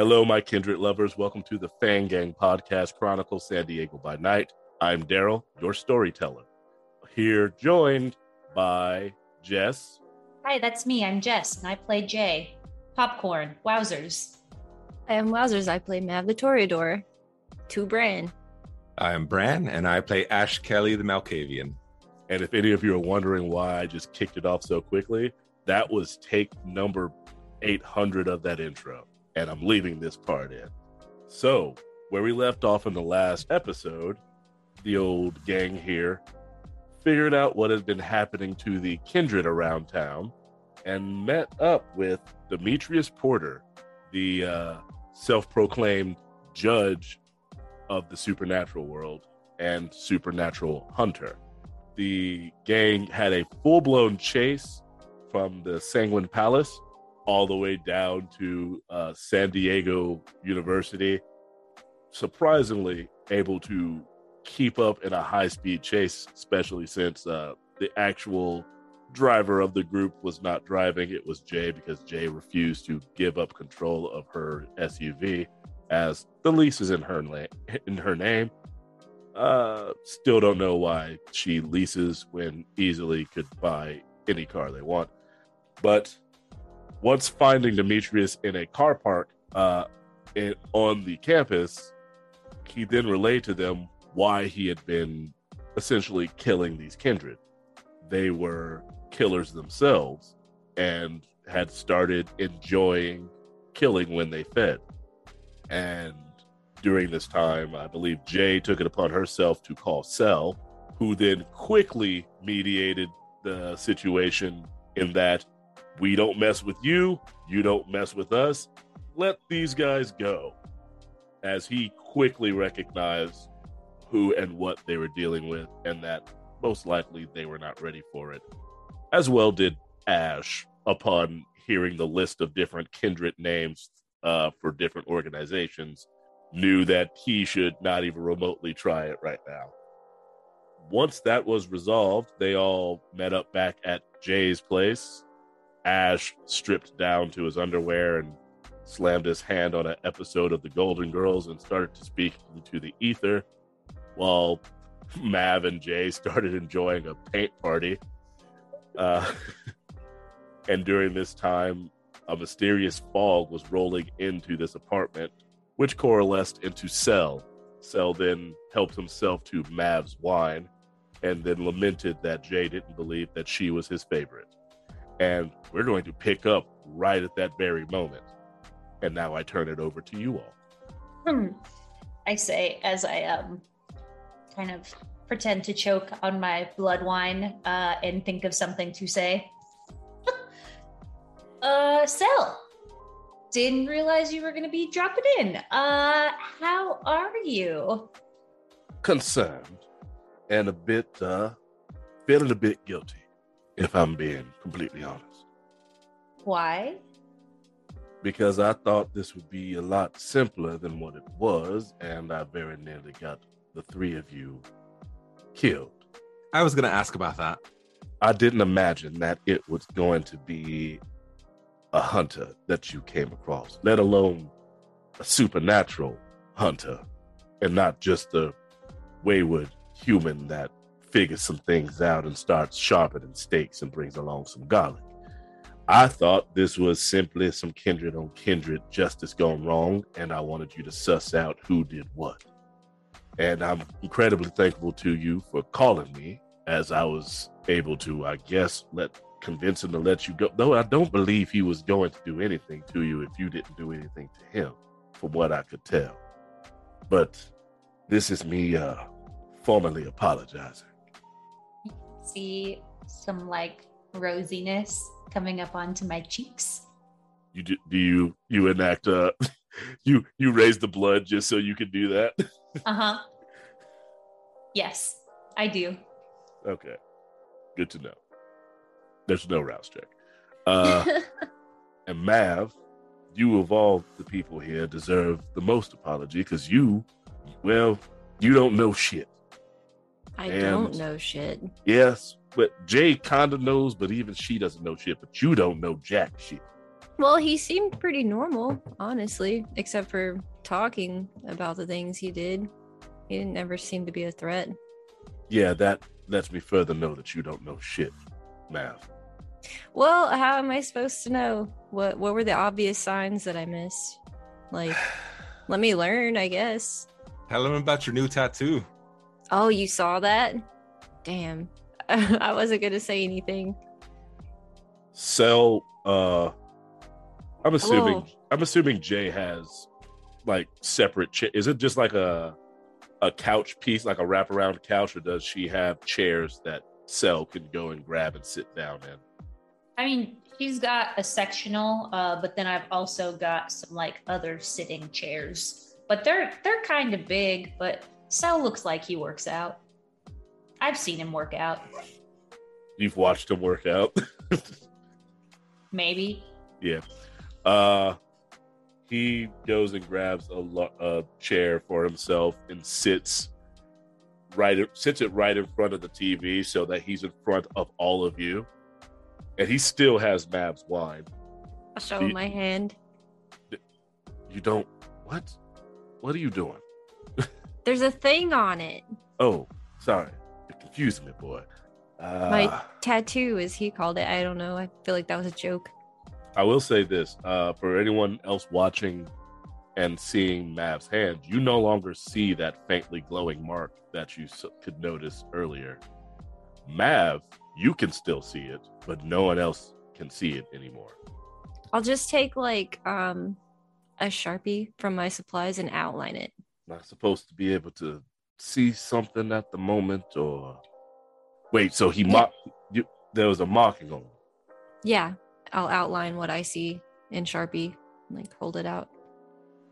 Hello, my kindred lovers. Welcome to the Fang Gang Podcast Chronicle San Diego by Night. I'm Daryl, your storyteller. Here, joined by Jess. Hi, that's me. I'm Jess, and I play Jay. Popcorn. Wowzers. I am Wowzers. I play Mav the Toreador. To Bran. I am Bran, and I play Ash Kelly the Malkavian. And if any of you are wondering why I just kicked it off so quickly, that was take number 800 of that intro. And I'm leaving this part in. So, where we left off in the last episode, the old gang here figured out what had been happening to the kindred around town and met up with Demetrius Porter, the uh, self proclaimed judge of the supernatural world and supernatural hunter. The gang had a full blown chase from the Sanguine Palace all the way down to uh, San Diego University. Surprisingly, able to keep up in a high speed chase, especially since uh, the actual driver of the group was not driving. It was Jay because Jay refused to give up control of her SUV as the lease is in her la- in her name. Uh, still don't know why she leases when easily could buy any car they want. But once finding Demetrius in a car park uh, in, on the campus, he then relayed to them why he had been essentially killing these kindred. They were killers themselves and had started enjoying killing when they fed. And during this time, I believe Jay took it upon herself to call Sel, who then quickly mediated the situation in that we don't mess with you, you don't mess with us. Let these guys go. As he quickly recognized who and what they were dealing with, and that most likely they were not ready for it. As well did Ash upon hearing the list of different kindred names uh, for different organizations, knew that he should not even remotely try it right now. Once that was resolved, they all met up back at Jay's place. Ash stripped down to his underwear and slammed his hand on an episode of The Golden Girls and started to speak into the ether while Mav and Jay started enjoying a paint party. Uh, and during this time, a mysterious fog was rolling into this apartment, which coalesced into Sel. Sel then helped himself to Mav's wine and then lamented that Jay didn't believe that she was his favorite. And we're going to pick up right at that very moment. And now I turn it over to you all. Hmm. I say as I um kind of pretend to choke on my blood wine uh, and think of something to say. uh, Sel, didn't realize you were going to be dropping in. Uh, how are you? Concerned and a bit, uh, feeling a bit guilty, if I'm being completely honest. Why? Because I thought this would be a lot simpler than what it was, and I very nearly got the three of you killed. I was going to ask about that. I didn't imagine that it was going to be a hunter that you came across, let alone a supernatural hunter, and not just a wayward human that figures some things out and starts sharpening stakes and brings along some garlic. I thought this was simply some kindred on kindred justice gone wrong, and I wanted you to suss out who did what. And I'm incredibly thankful to you for calling me as I was able to, I guess, let convince him to let you go. Though I don't believe he was going to do anything to you if you didn't do anything to him, from what I could tell. But this is me uh formally apologizing. See some like rosiness coming up onto my cheeks. You do, do you you enact uh you you raise the blood just so you can do that? Uh huh. Yes, I do. Okay. Good to know. There's no rouse check. Uh, and Mav, you of all the people here deserve the most apology because you, well, you don't know shit. I And- don't know shit. Yes, but Jay kind of knows, but even she doesn't know shit. But you don't know jack shit. Well, he seemed pretty normal, honestly, except for talking about the things he did. He didn't ever seem to be a threat. Yeah, that lets me further know that you don't know shit, Mav. Well, how am I supposed to know? What what were the obvious signs that I missed? Like, let me learn, I guess. Tell him about your new tattoo. Oh, you saw that? Damn. I wasn't gonna say anything. So, uh, I'm assuming Whoa. I'm assuming Jay has like separate. Cha- is it just like a a couch piece, like a wraparound couch, or does she have chairs that Sel can go and grab and sit down in? I mean, she's got a sectional, uh, but then I've also got some like other sitting chairs. But they're they're kind of big, but Sel looks like he works out. I've seen him work out. You've watched him work out. Maybe. Yeah. Uh he goes and grabs a, lo- a chair for himself and sits right sits it right in front of the TV so that he's in front of all of you. And he still has Mav's wine. I'll show You- him my hand. You don't what? What are you doing? There's a thing on it. Oh, sorry. You're confusing me, boy. Uh, My tattoo, as he called it. I don't know. I feel like that was a joke. I will say this uh, for anyone else watching and seeing Mav's hand, you no longer see that faintly glowing mark that you s- could notice earlier. Mav, you can still see it, but no one else can see it anymore. I'll just take like um a sharpie from my supplies and outline it. Not supposed to be able to see something at the moment, or wait. So he mocked. You, there was a marking on. Yeah, I'll outline what I see in sharpie, like hold it out.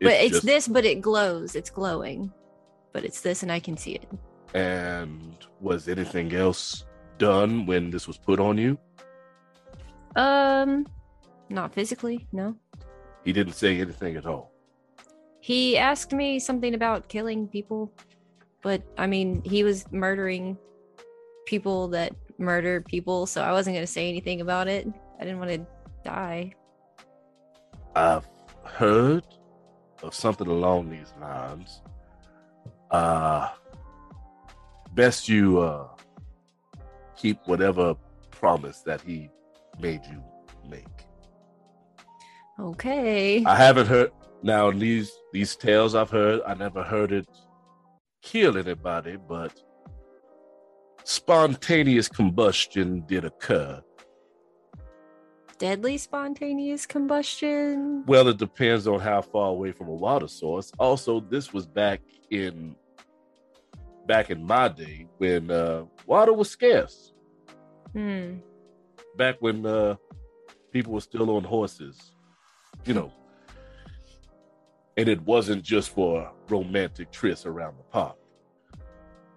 but it's just- this, but it glows. It's glowing, but it's this, and I can see it. And was anything else done when this was put on you? Um, not physically, no. He didn't say anything at all. He asked me something about killing people, but I mean, he was murdering people that murder people, so I wasn't going to say anything about it. I didn't want to die. I've heard of something along these lines. Uh best you uh keep whatever promise that he made you make. Okay. I haven't heard now these these tales I've heard, I never heard it kill anybody, but spontaneous combustion did occur. Deadly spontaneous combustion. Well, it depends on how far away from a water source. Also, this was back in back in my day when uh, water was scarce. Hmm. Back when uh, people were still on horses, you know. And it wasn't just for romantic trysts around the park.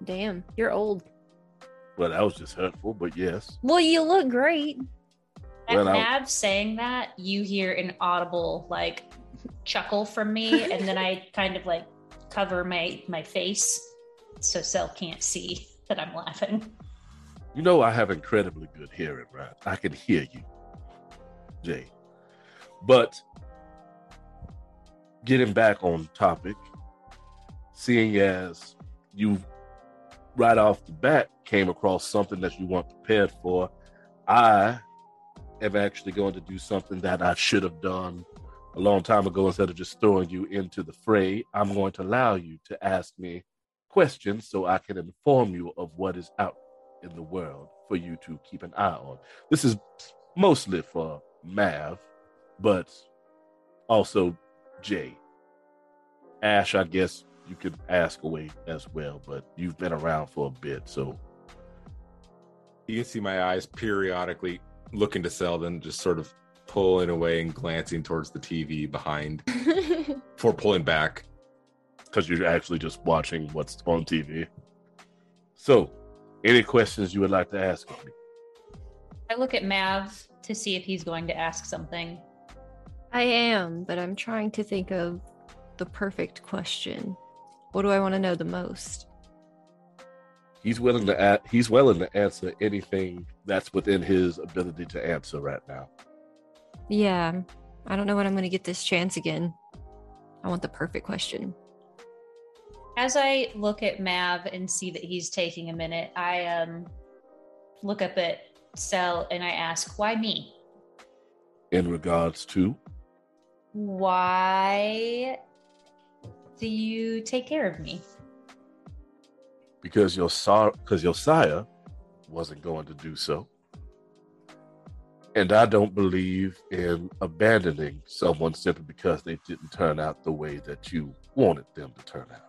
Damn, you're old. Well, that was just hurtful, but yes. Well, you look great. At Well, I- Mav saying that, you hear an audible like chuckle from me, and then I kind of like cover my my face so Sel can't see that I'm laughing. You know, I have incredibly good hearing, right? I can hear you, Jay. But getting back on topic, seeing as you right off the bat came across something that you weren't prepared for, I am actually going to do something that I should have done a long time ago instead of just throwing you into the fray. I'm going to allow you to ask me questions so I can inform you of what is out in the world for you to keep an eye on. This is mostly for Mav, but also Jay. Ash, I guess you could ask away as well, but you've been around for a bit, so You can see my eyes periodically looking to Selden, just sort of pulling away and glancing towards the TV behind before pulling back. because you're actually just watching what's on TV. So, any questions you would like to ask of me? I look at Mav to see if he's going to ask something. I am, but I'm trying to think of the perfect question. What do I want to know the most? He's willing to a- he's willing to answer anything that's within his ability to answer right now. Yeah. I don't know when I'm going to get this chance again. I want the perfect question. As I look at Mav and see that he's taking a minute, I um look up at Sel and I ask, "Why me? In regards to, Why do you take care of me?" because your sar- because sire wasn't going to do so. And I don't believe in abandoning someone simply because they didn't turn out the way that you wanted them to turn out.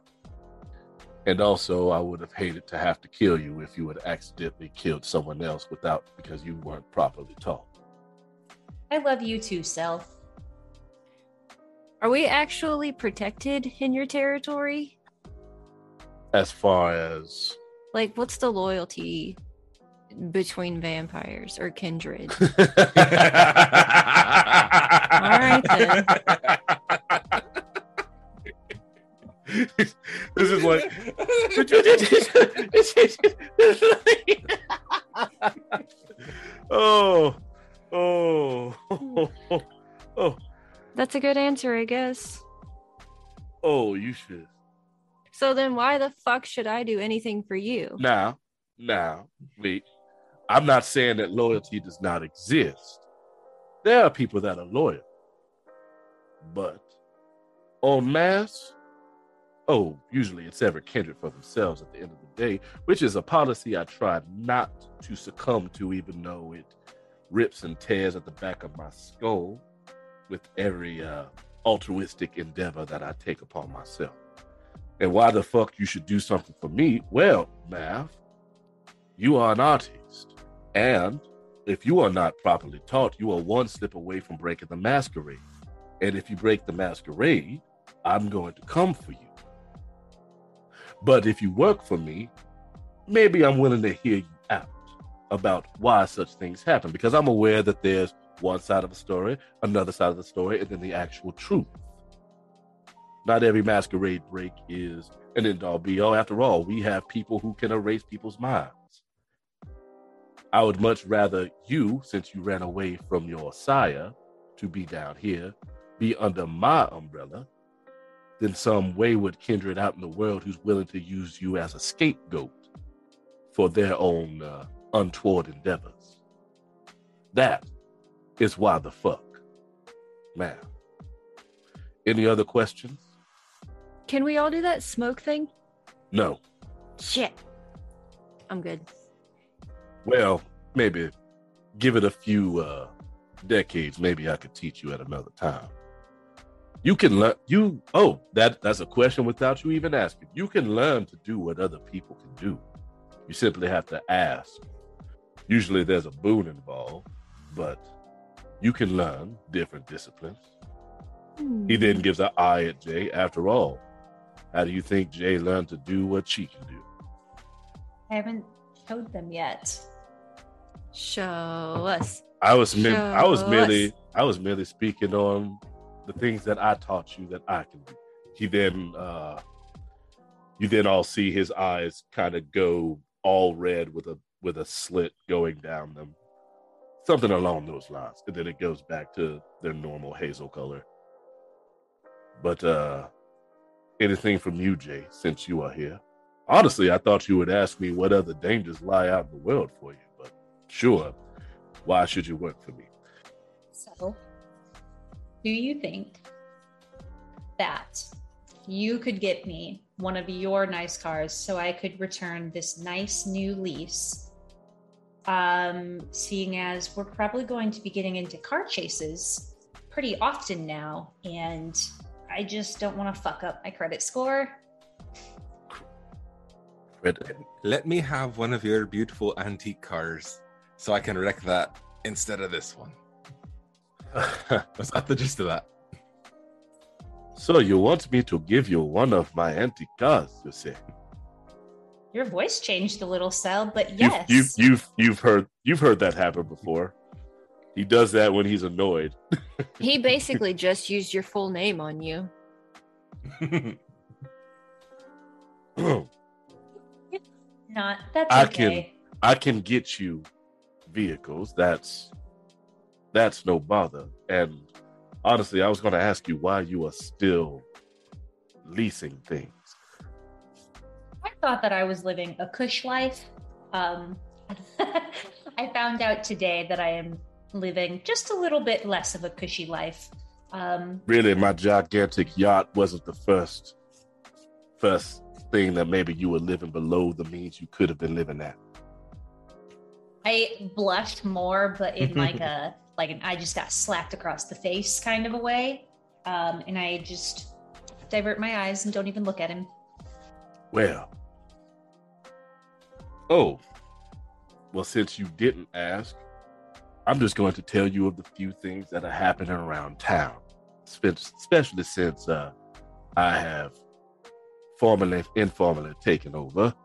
And also, I would have hated to have to kill you if you had accidentally killed someone else without because you weren't properly taught. I love you too, Sel. Are we actually protected in your territory? As far as Like, what's the loyalty between vampires or kindred? right then. this is like oh, oh, oh, oh, That's a good answer, I guess. oh, you should. So then why the fuck should I do anything for you? Now, now, wait. I'm not saying that loyalty does not exist. There are people that are loyal. But en masse, oh, usually it's ever kindred for themselves at the end of the day, which is a policy I try not to succumb to, even though it rips and tears at the back of my skull with every uh, altruistic endeavor that I take upon myself. And why the fuck you should do something for me? Well, Mav, you are an artist. And if you are not properly taught, you are one slip away from breaking the masquerade. And if you break the masquerade, I'm going to come for you. But if you work for me, maybe I'm willing to hear you out about why such things happen because I'm aware that there's one side of the story, another side of the story, and then the actual truth. Not every masquerade break is an end all be all. After all, we have people who can erase people's minds. I would much rather you, since you ran away from your sire to be down here, be under my umbrella than some wayward kindred out in the world who's willing to use you as a scapegoat for their own uh, untoward endeavors. That is why the fuck. Man. Any other questions? Can we all do that smoke thing? No. Shit. I'm good. Well, maybe give it a few uh, decades. Maybe I could teach you at another time. You can learn. You oh, that that's a question without you even asking. You can learn to do what other people can do. You simply have to ask. Usually, there's a boon involved, but you can learn different disciplines. He then gives an eye at Jay. After all, how do you think Jay learned to do what she can do? I haven't showed them yet. Show us. I was mem- I was merely us. I was merely speaking on the things that I taught you that I can do. He then uh you then all see his eyes kind of go all red with a with a slit going down them. Something along those lines. And then it goes back to their normal hazel color. But uh anything from you, Jay, since you are here. Honestly, I thought you would ask me what other dangers lie out in the world for you, but sure. Why should you work for me? So, do you think that you could get me one of your nice cars so I could return this nice new lease? Um, seeing as we're probably going to be getting into car chases pretty often now, and I just don't want to fuck up my credit score. Fred, Let me have one of your beautiful antique cars so I can wreck that instead of this one. Was that the gist of that? so you want me to give you one of my antique cars, you say? Your voice changed a little, Sel, but You've- yes. You've, you've you've heard you've heard that happen before. He does that when he's annoyed. He basically just used your full name on you. Not. That's I can- I can get you vehicles. That's that's no bother. And honestly, I was going to ask you why you are still leasing things. I thought that I was living a cush life. Um, I found out today that I am living just a little bit less of a cushy life. Um, Really, my gigantic yacht wasn't the first first thing that maybe you were living below the means you could have been living at. I blushed more, but in like a like an I just got slapped across the face kind of a way. Um, and I just divert my eyes and don't even look at him. Well. Oh. Well, since you didn't ask, I'm just going to tell you of the few things that are happening around town, especially since uh, I have formally, informally taken over,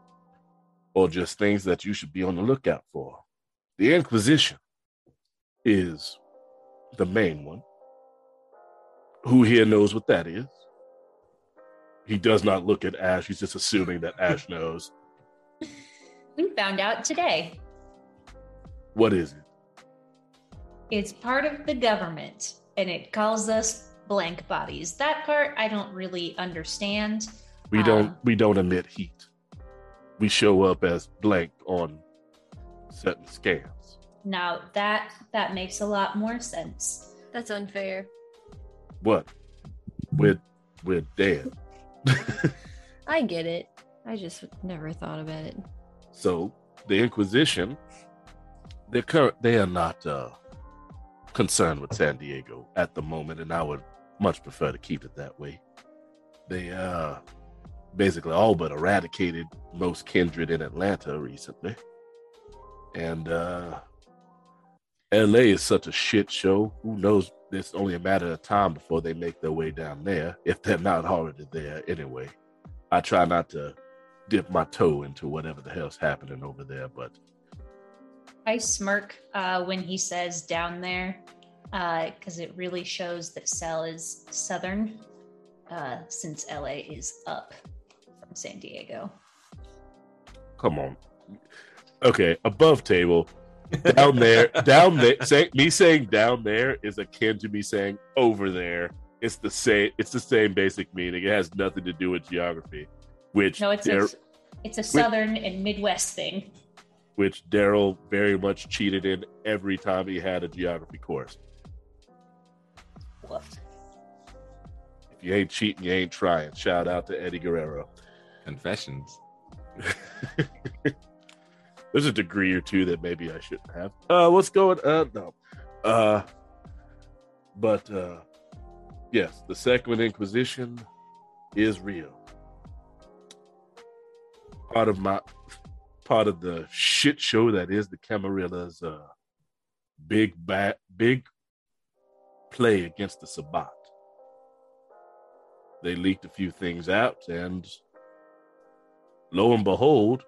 or just things that you should be on the lookout for. The Inquisition is the main one. Who here knows what that is? He does not look at Ash. He's just assuming that Ash knows. We found out today. What is it? It's part of the government and it calls us blank bodies. That part I don't really understand. We don't Um, we don't emit heat. We show up as blank on certain scans. Now that that makes a lot more sense. That's unfair. What? We're we're dead. I get it. I just never thought about it. So the Inquisition, they're cur- they are not uh, concerned with San Diego at the moment, and I would much prefer to keep it that way. They uh basically all but eradicated most kindred in Atlanta recently, and uh LA is such a shit show. Who knows? It's only a matter of time before they make their way down there, if they're not already there anyway. I try not to dip my toe into whatever the hell's happening over there, but I smirk uh, when he says down there because it really shows that Sel is southern uh, since LA is up from San Diego. come on. Okay, above table, down there, down there. Say, me saying down there is akin to me saying over there. It's the same. It's the same basic meaning. It has nothing to do with geography, which No, it's a, it's a southern and Midwest thing. which Daryl very much cheated in every time he had a geography course. Woof. If you ain't cheating, you ain't trying. Shout out to Eddie Guerrero. Confessions. There's a degree or two that maybe I shouldn't have. Uh, what's going? Uh, no. Uh, but uh, yes, the Second Inquisition is real. Part of my, part of the shit show that is the Camarillas' uh, big bat, big play against the Sabbat. They leaked a few things out, and lo and behold,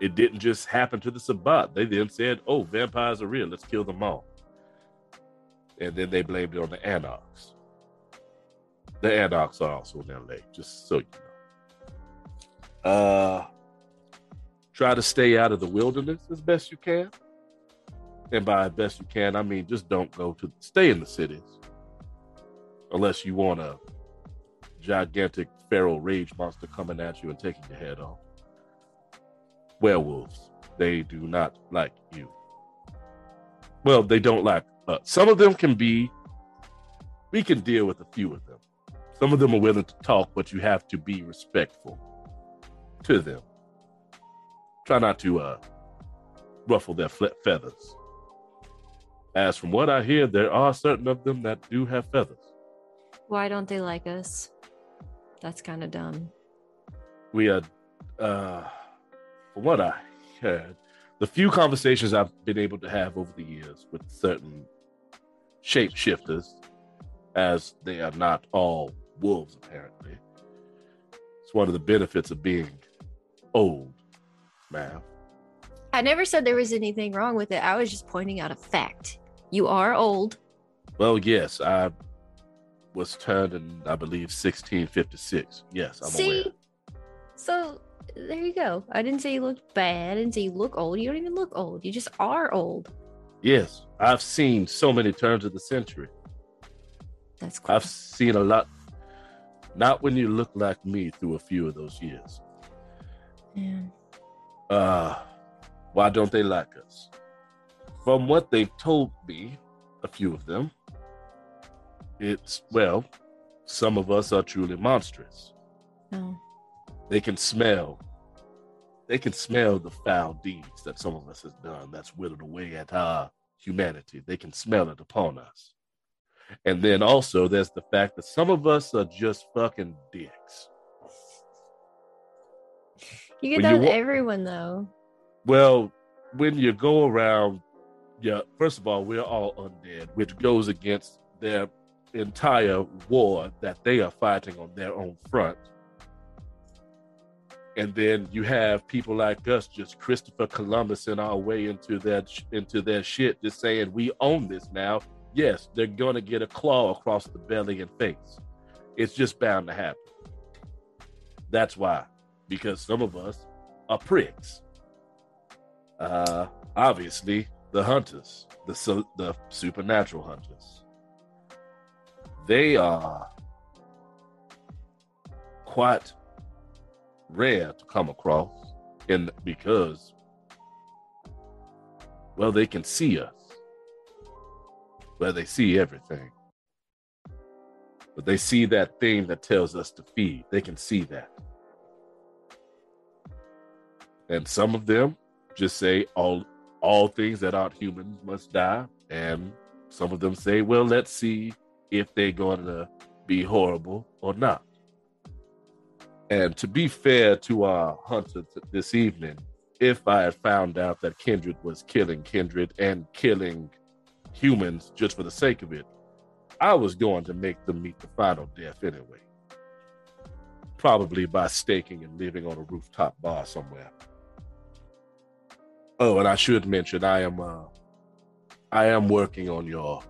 it didn't just happen to the Sabbat. They then said, "Oh, vampires are real. Let's kill them all." And then they blamed it on the Anarchs. The Anarchs are also in LA, just so you know. Uh, try to stay out of the wilderness as best you can. And by best you can, I mean just don't go to stay in the cities, unless you want a gigantic feral rage monster coming at you and taking your head off werewolves. They do not like you. Well, they don't like us. Some of them can be, we can deal with a few of them. Some of them are willing to talk, but you have to be respectful to them. Try not to uh, ruffle their fe- feathers. As from what I hear, there are certain of them that do have feathers. Why don't they like us? That's kind of dumb. we are uh from what i heard the few conversations i've been able to have over the years with certain shapeshifters as they are not all wolves apparently it's one of the benefits of being old man I never said there was anything wrong with it. I was just pointing out a fact. You are old. well yes i was turned in i believe 1656 yes i'm See? aware So there you go. I didn't say you looked bad. I didn't say you look old. You don't even look old. You just are old. yes i've seen so many turns of the century That's cool. I've seen a lot. Not when you look like me through a few of those years. Yeah. Uh, why don't they like us? From what they've told me, a few of them, it's, well, some of us are truly monstrous. No. They can smell, they can smell the foul deeds that some of us has done that's withered away at our humanity. They can smell it upon us. And then also there's the fact that some of us are just fucking dicks. You get When that you with everyone though. Well, when you go around, yeah, first of all, we're all undead, which goes against their entire war that they are fighting on their own front. And then you have people like us, just Christopher Columbus, in our way into their into their shit, just saying we own this now. Yes, they're gonna get a claw across the belly and face. It's just bound to happen. That's why, because some of us are pricks. Uh obviously the hunters the su- the supernatural hunters. They are quite rare to come across and because well they can see us. Well they see everything. But they see that thing that tells us to feed. They can see that and some of them just say all all things that aren't humans must die. And some of them say well let's see if they're going to be horrible or not. And to be fair to our hunter this evening if i had found out that kindred was killing kindred and killing humans just for the sake of it i was going to make them meet the final death anyway. Probably by staking and living on a rooftop bar somewhere Oh, and I should mention I am uh I am working on your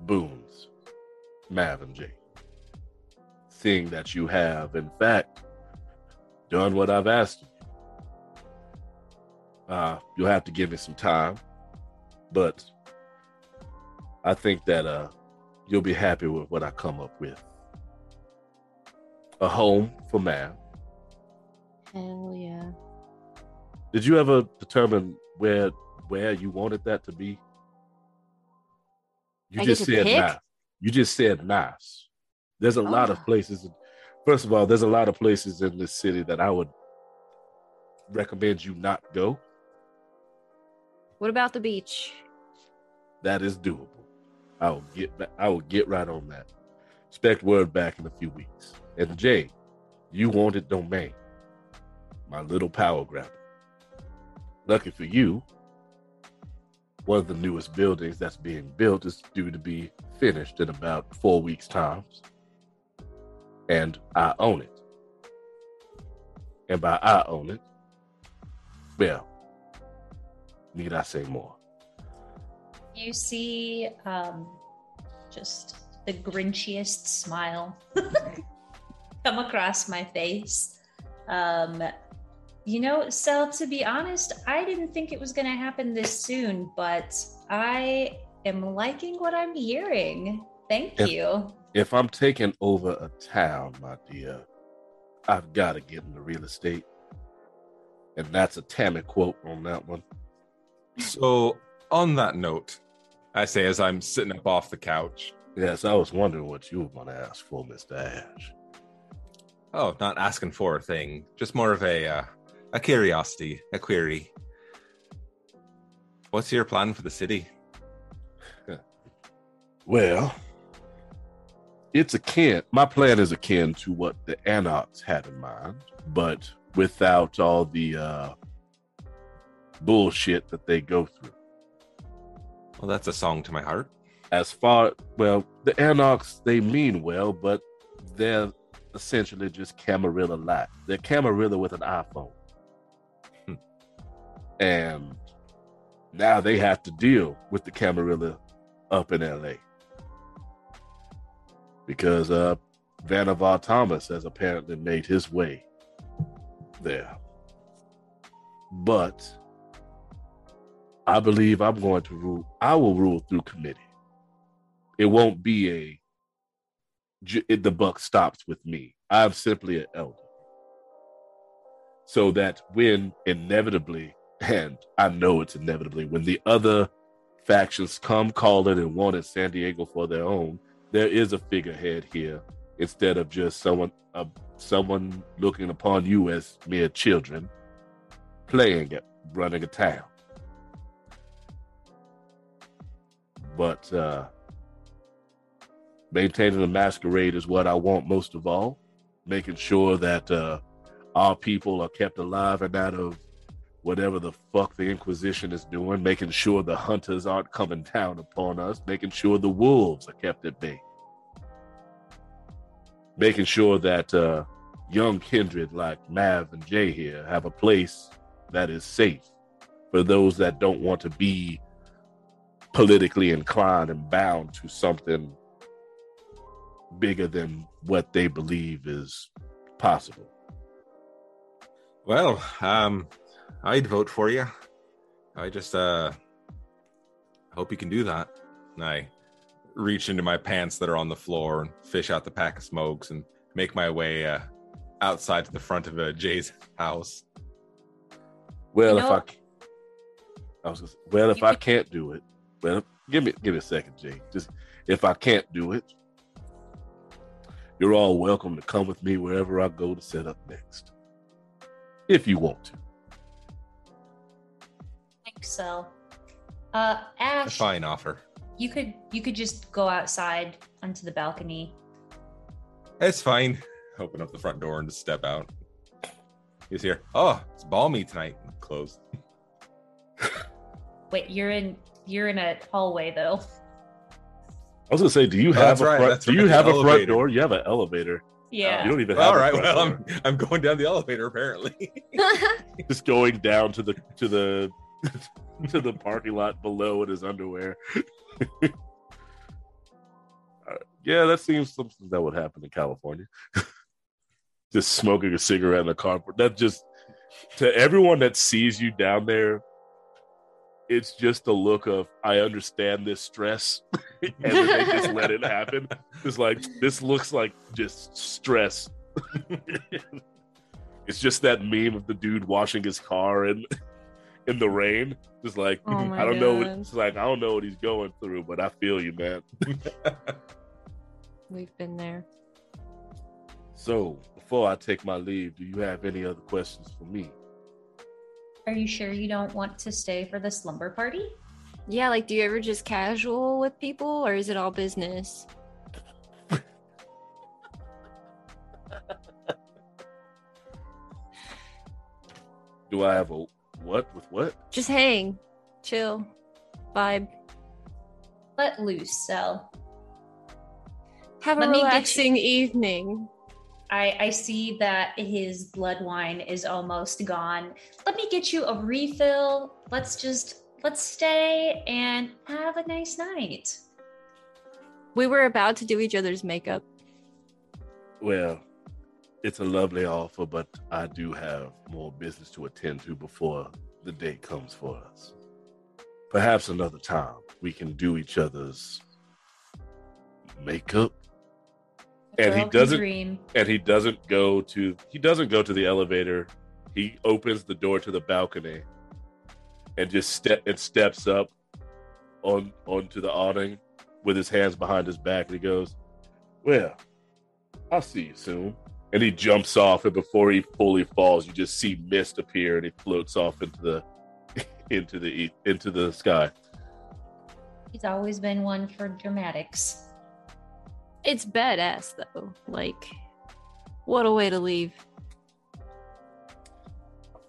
boons, Mav and Jay. Seeing that you have, in fact, done what I've asked you. Uh you'll have to give me some time, but I think that uh you'll be happy with what I come up with. A home for man. Hell yeah. Did you ever determine where where you wanted that to be? You I just said pick? nice. You just said nice. There's a lot of Ah. places. First of all, there's a lot of places in this city that I would recommend you not go. What about the beach? That is doable. I will get back, I will get right on that. Expect word back in a few weeks. And Jay, you wanted domain. My little power grabber. Lucky for you, one of the newest buildings that's being built is due to be finished in about four weeks' time. And I own it. And by I own it, well, need I say more? You see um, just the grinchiest smile come across my face. Um, you know, Sel, to be honest, I didn't think it was going to happen this soon, but I am liking what I'm hearing. Thank Yep. you. if I'm taking over a town, my dear, I've got to get into real estate. And that's a Tammy quote on that one. So, on that note, I say as I'm sitting up off the couch, Yes, I was wondering what you were going to ask for, Mr. Ash. oh, not asking for a thing, just more of a uh, a curiosity, a query. What's your plan for the city? Well, it's akin, my plan is akin to what the Anarchs had in mind, but without all the uh, bullshit that they go through. Well, that's a song to my heart. as far well the anarchs they mean well but they're essentially just camarilla light they're camarilla with an iphone. And now they have to deal with the camarilla up in la because uh Vannevar Thomas has apparently made his way there. But I believe I'm going to rule I will rule through committee. It won't be a it, the buck stops with me. I'm simply an elder. So that when inevitably, and I know it's inevitably, when the other factions come calling and wanted San Diego for their own, there is a figurehead here instead of just someone uh, someone looking upon you as mere children playing it, running a town. But uh, maintaining the masquerade is what I want most of all. Making sure that uh, our people are kept alive and out of whatever the fuck the Inquisition is doing. Making sure the hunters aren't coming down upon us. Making sure the wolves are kept at bay. Making sure that uh, young kindred like Mav and Jay here have a place that is safe for those that don't want to be politically inclined and bound to something bigger than what they believe is possible. Well, um, I'd vote for you. I just uh hope you can do that. And I reach into my pants that are on the floor and fish out the pack of smokes and make my way uh, outside to the front of uh, Jay's house. Well, You if know- I, c- I was gonna say, well, if I can't do it, well, give me give me a second, Jay. Just if I can't do it, you're all welcome to come with me wherever I go to set up next, if you want to. Think so. Uh, A Ash, fine offer. you could you could just go outside onto the balcony. It's fine. Open up the front door and just step out. He's here. Oh, it's balmy tonight. Closed. Wait, you're in you're in a hallway though. I was gonna say, do you Oh, have that's a right, front? that's Do you have the a front door? You have an elevator. Yeah. You don't even have. All a right. Well, door. I'm I'm going down the elevator apparently. just going down to the to the to the parking lot below in his underwear. Uh, yeah, that seems something that would happen in California. just smoking a cigarette in the car. That just to everyone that sees you down there, it's just a look of I understand this stress, and then they just let it happen. It's like this looks like just stress. it's just that meme of the dude washing his car in in the rain. Just like Oh I don't know. What, it's like I don't know what he's going through, but I feel you, man. We've been there. So before I take my leave, do you have any other questions for me? Are you sure you don't want to stay for the slumber party? Yeah, like, do you ever just casual with people, or is it all business? Do I have a what with what? Just hang, chill, vibe, Let loose, so have a Let me get you- relaxing evening. I, I see that his blood wine is almost gone. Let me get you a refill. Let's just let's stay and have a nice night. We were about to do each other's makeup. Well, it's a lovely offer, but I do have more business to attend to before the day comes for us. Perhaps another time we can do each other's makeup. A And he doesn't- dream. and he doesn't go to he doesn't go to the elevator he opens the door to the balcony and just step and steps up on onto the awning with his hands behind his back and he goes well i'll see you soon and he jumps off and before he fully falls you just see mist appear and he floats off into the into the e- into the sky He's always been one for dramatics. It's badass though. Like, what a way to leave.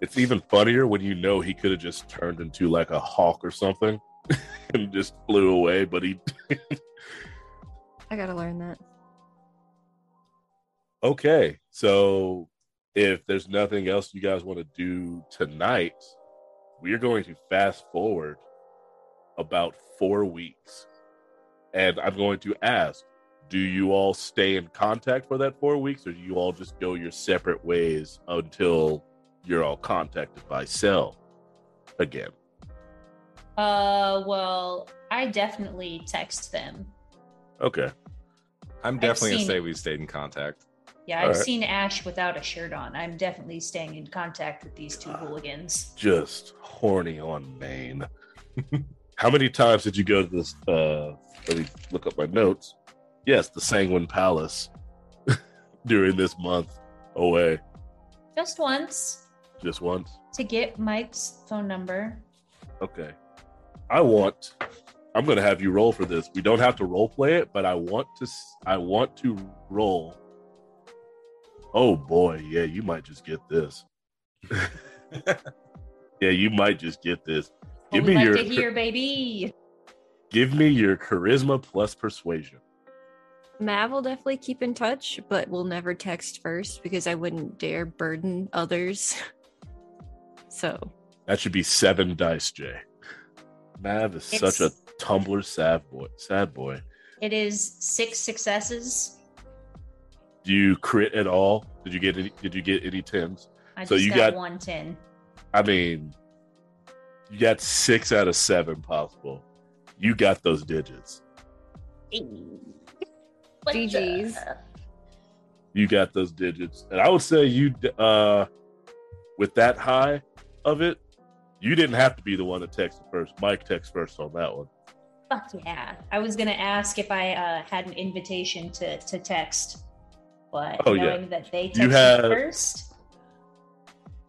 it's even funnier when you know he could have just turned into like a hawk or something and just flew away but he I gotta learn that. Okay, so if there's nothing else you guys want to do tonight, we are going to fast forward about four weeks. And I'm going to ask do you all stay in contact for that four weeks, or do you all just go your separate ways until you're all contacted by Sel again? Uh, well, I definitely text them. Okay. I'm definitely gonna seen- say we stayed in contact. Yeah, I've Alright. seen Ash without a shirt on. I'm definitely staying in contact with these two hooligans. Just horny on Maine. How many times did you go to this? Uh, let me look up my notes. Yes, the Sanguine Palace during this month away. Just once Just once. to get Mike's phone number. Okay. I want. I'm going to have you roll for this. We don't have to role play it, but I want to. I want to roll. Oh boy, yeah, you might just get this. yeah, you might just get this. Give What me your to hear, baby. give me your charisma plus persuasion. Mav will definitely keep in touch, but we'll never text first because I wouldn't dare burden others. so That should be seven dice, Jay. Mav is such a Tumblr sad boy. Sad boy. It is six successes. Do you crit at all? Did you get any? Did you get any tens? I So just you got, got- one ten. I mean, you got six out of seven possible. You got those digits. What GGs. the- You got those digits, and I would say you, uh, with that high of it, you didn't have to be the one that texted first. Mike texted first on that one. Fuck yeah! I was gonna ask if I uh, had an invitation to to text, but Oh, yeah. that they You texted had- first,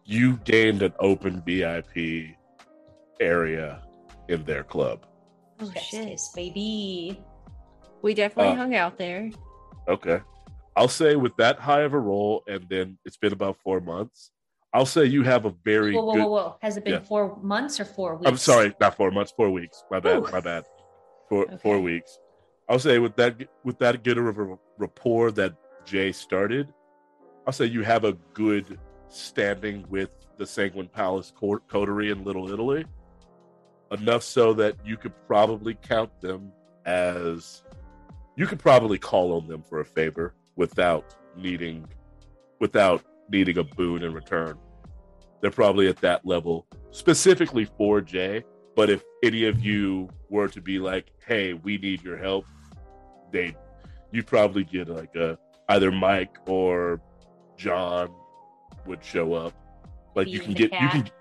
You gained an open VIP area in their club. oh Yes, shit. yes, baby. We definitely Uh, hung out there. Okay. I'll say with that high of a roll, and then it's been about four months. I'll say you have a very Whoa, whoa, good. whoa, whoa! Has it been Yeah. four months or four weeks? I'm sorry, not four months, four weeks. My bad, Ooh. my bad. Four four weeks. I'll say with that with that good of a rapport that Jay started, I'll say you have a good standing with the Sanguine Palace co- coterie in Little Italy. Enough so that you could probably count them as you could probably call on them for a favor without needing without needing a boon in return. They're probably at that level specifically for Jay. But if any of you were to be like, "Hey, we need your help," they, you'd probably get like a either Mike or John would show up. Like you can the get you can. cat.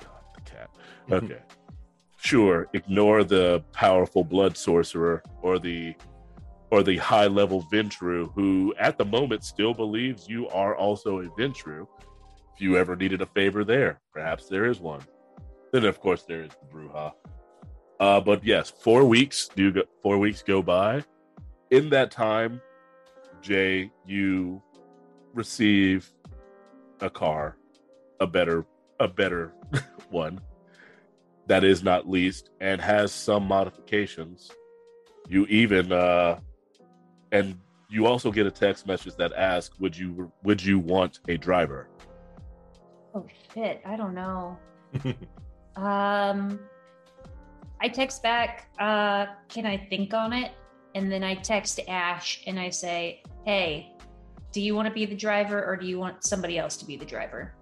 God, the cat. Okay, sure. Ignore the powerful blood sorcerer or the or the high level Ventrue, who at the moment still believes you are also a Ventrue. If you ever needed a favor there, perhaps there is one. Then of course there is the Brujah. Uh, but yes, four weeks do go, four weeks go by. In that time, Jay, you receive a car, a better a better one that is not leased and has some modifications. You even uh and you also get a text message that asks, "Would you would you want a driver?" Oh shit! I don't know. Um, I text back, uh, can I think on it? And then I text Ash and I say, hey, do you want to be the driver or do you want somebody else to be the driver?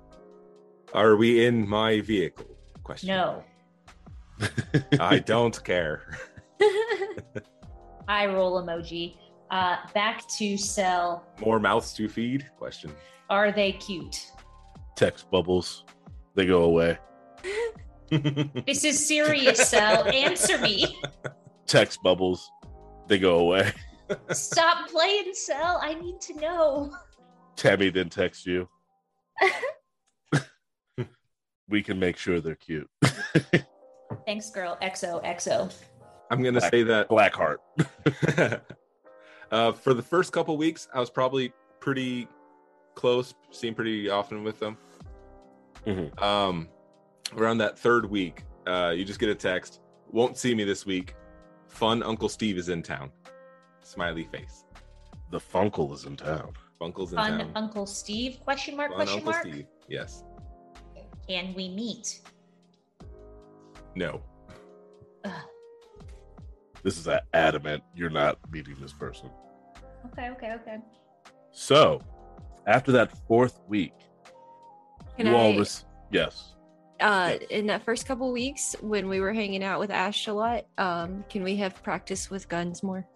Are we in my vehicle? Question. No. I don't care. I roll emoji. Uh, back to Sel. More mouths to feed? Question. Are they cute? Text bubbles, they go away. This is serious, Sel. Answer me. Text bubbles, they go away. Stop playing, Sel. I need to know. Tammy then texts you. we can make sure they're cute. Thanks, girl. XO, XO. I'm gonna Black- say that Blackheart. uh, for the first couple weeks, I was probably pretty close, seen pretty often with them. Mhm. Um, around that third week, uh, you just get a text. Won't see me this week. Fun Uncle Steve is in town. Smiley face. The Funkle is in town. Funkle's in town. Fun town. Uncle Steve? Question mark? Fun question Uncle mark? Steve. Yes. Can we meet? No. Ugh. This is a adamant. You're not meeting this person. Okay, okay, okay. So, after that fourth week, Can you all I- res- yes. Uh in that first couple weeks when we were hanging out with ash a lot um can we have practice with guns more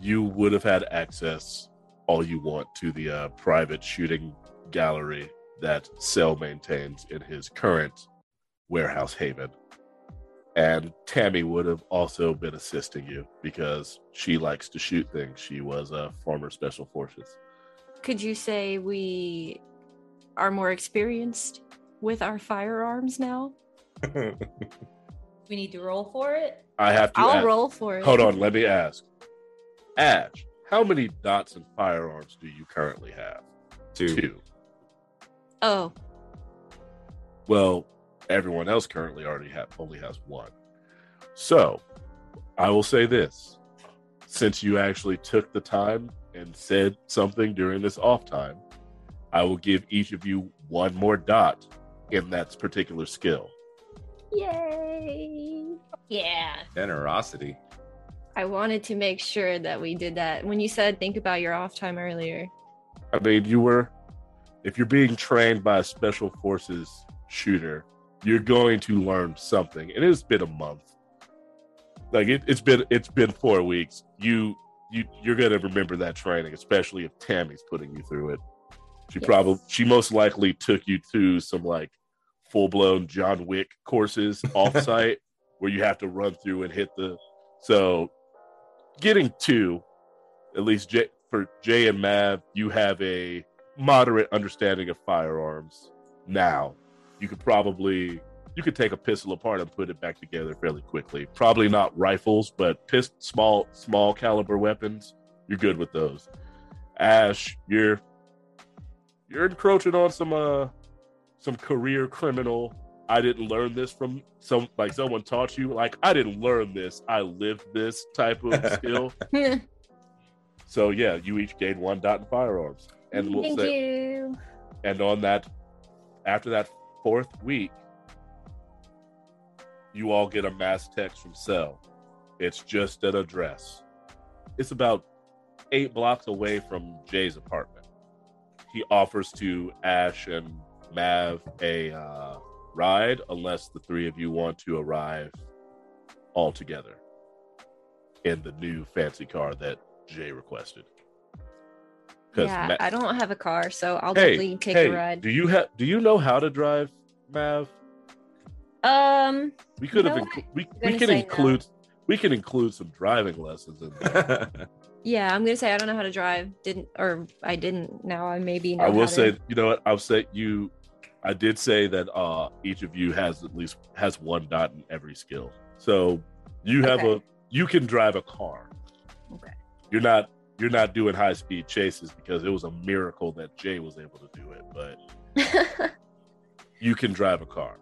you would have had access all you want to the uh, private shooting gallery that Sel maintains in his current warehouse haven. And Tammy would have also been assisting you because she likes to shoot things. She was a former special forces. Could you say we are more experienced with our firearms now? We need to roll for it. I have to. I'll ask- roll for it. Hold on, let me ask. Ash, how many dots and firearms do you currently have? Two. Two. Oh, Well, everyone else currently already have only has one. So, I will say this: since you actually took the time and said something during this off time, I will give each of you one more dot in that particular skill. yay! Yeah. Generosity. I wanted to make sure that we did that. When you said think about your off time earlier, I mean, you were, if you're being trained by a special forces shooter, you're going to learn something. And it's been a month. Like it, it's been, it's been four weeks. You, you, you're gonna remember that training, especially if Tammy's putting you through it. She Yes. probably, she most likely took you to some like full blown John Wick courses offsite where you have to run through and hit the. So, getting two, at least J, for Jay and Mav, you have a moderate understanding of firearms now. You could probably you could take a pistol apart and put it back together fairly quickly. Probably not rifles, but pist- small small caliber weapons. You're good with those. Ash, you're you're encroaching on some uh some career criminal. I didn't learn this from some like someone taught you. Like I didn't learn this. I lived this type of skill. So yeah, you each gain one dot in firearms, and we'll thank say, you. and on that, after that fourth week, you all get a mass text from Sel. It's just an address. It's about eight blocks away from Jay's apartment. He offers to Ash and Mav a uh, ride, unless the three of you want to arrive all together in the new fancy car that Jay requested. Yeah, Ma- I don't have a car, so I'll hey, definitely take hey, a ride. Do you have? Do you know how to drive, Mav? Um, We could have. No, inclu- we we can say no. include. We can include some driving lessons in there. yeah, I'm gonna say I don't know how to drive. Didn't or I didn't. Now I maybe know I will how to- say, you know what? I'll say you. I did say that uh each of you has at least has one dot in every skill. So you have Okay. a. You can drive a car. Okay. You're not. You're not doing high speed chases because it was a miracle that Jay was able to do it. But you can drive a car.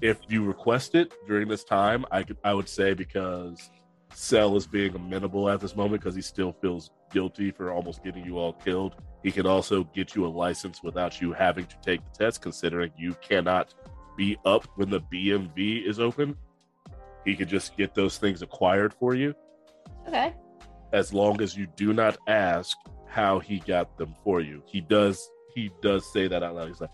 If you request it during this time, I could I would say because Sel is being amenable at this moment because he still feels guilty for almost getting you all killed. He can also get you a license without you having to take the test, considering you cannot be up when the BMV is open. He could just get those things acquired for you okay. as long as you do not ask how he got them for you. He does he does say that out loud. He's like,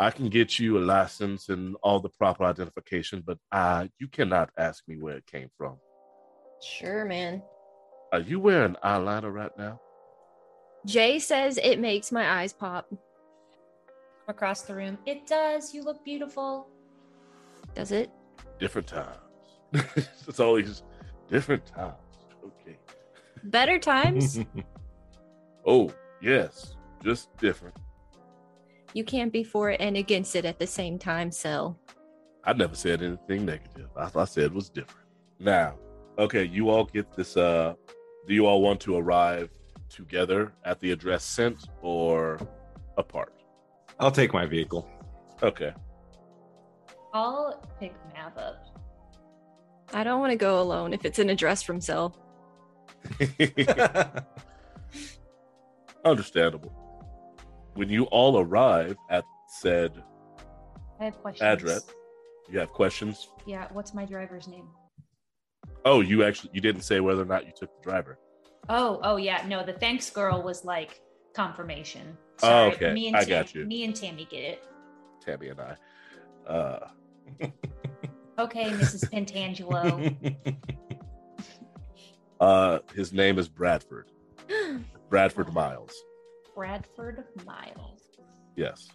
I can get you a license and all the proper identification, but uh you cannot ask me where it came from. Sure, man. Are you wearing eyeliner right now? Jay says it makes my eyes pop. Across the room. It does. You look beautiful. Does it? Different times. it's always different times. Okay. Better times. Oh, yes. Just different. you can't be for it and against it at the same time, Sel. I never said anything negative. I, I said it was different. Now, okay, you all get this. Uh, do you all want to arrive together at the address sent or apart? I'll take my vehicle. Okay. I'll pick Mav up. I don't want to go alone if it's an address from Sel. Understandable. When you all arrive at said I have questions. address, you have questions. Yeah. What's my driver's name? Oh, you actually you didn't say whether or not you took the driver. Oh, oh yeah. No, the thanks girl was like confirmation. Oh, okay. Me and I Tam- got you. Me and Tammy get it. Tammy and I. Uh, Okay, Mrs. Pentangelo. Uh, his name is Bradford. Bradford Miles. Bradford Miles. Yes.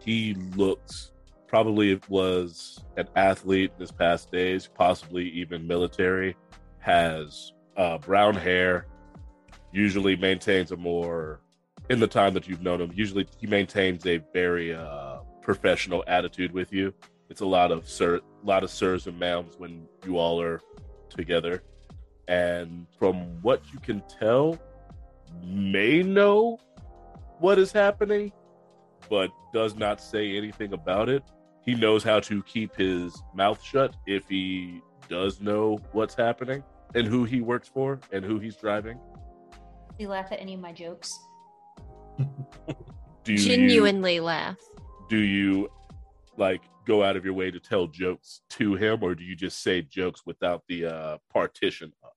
He looks probably was an athlete this past days, possibly even military. Has uh, brown hair. Usually maintains a more in the time that you've known him. Usually he maintains a very uh, professional attitude with you. It's a lot of sir, lot of sirs and ma'ams when you all are together. And from what you can tell, may know what is happening, but does not say anything about it. He knows how to keep his mouth shut if he does know what's happening and who he works for and who he's driving. Do you laugh at any of my jokes? Do you, Genuinely laugh. do you like go out of your way to tell jokes to him or do you just say jokes without the uh partition up?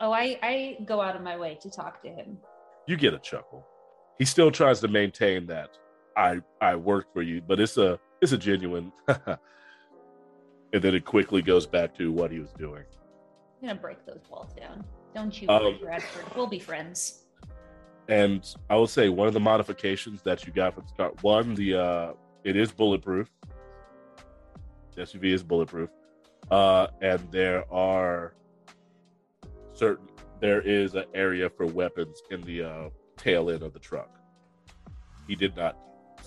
Oh, I, I go out of my way to talk to him. You get a chuckle. He still tries to maintain that I I work for you, but it's a it's a genuine and then it quickly goes back to what he was doing. I'm gonna break those walls down. Don't you Um, Bradford. We'll be friends. And I will say one of the modifications that you got from the start, one, the uh it is bulletproof. The SUV is bulletproof. Uh and there are certain there is an area for weapons in the uh tail end of the truck. He did not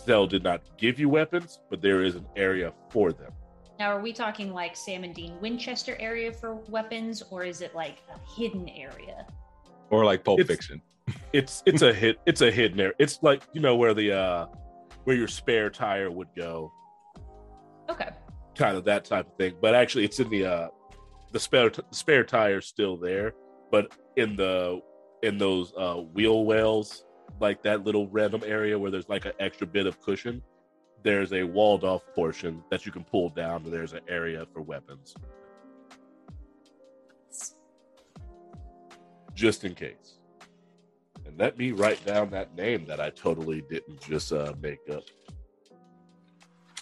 Sel did not give you weapons, but there is an area for them. Now, are we talking like Sam and Dean Winchester area for weapons, or is it like a hidden area? Or like Pulp It's- Fiction. It's it's a hit it's a hidden area. It's like you know where the uh where your spare tire would go. Okay. kind of that type of thing. But actually, it's in the uh, the spare t- spare tire's still there, but in the in those uh, wheel wells, like that little random area where there's like an extra bit of cushion, there's a walled off portion that you can pull down, and there's an area for weapons, just in case. And let me write down that name that I totally didn't just uh, make up.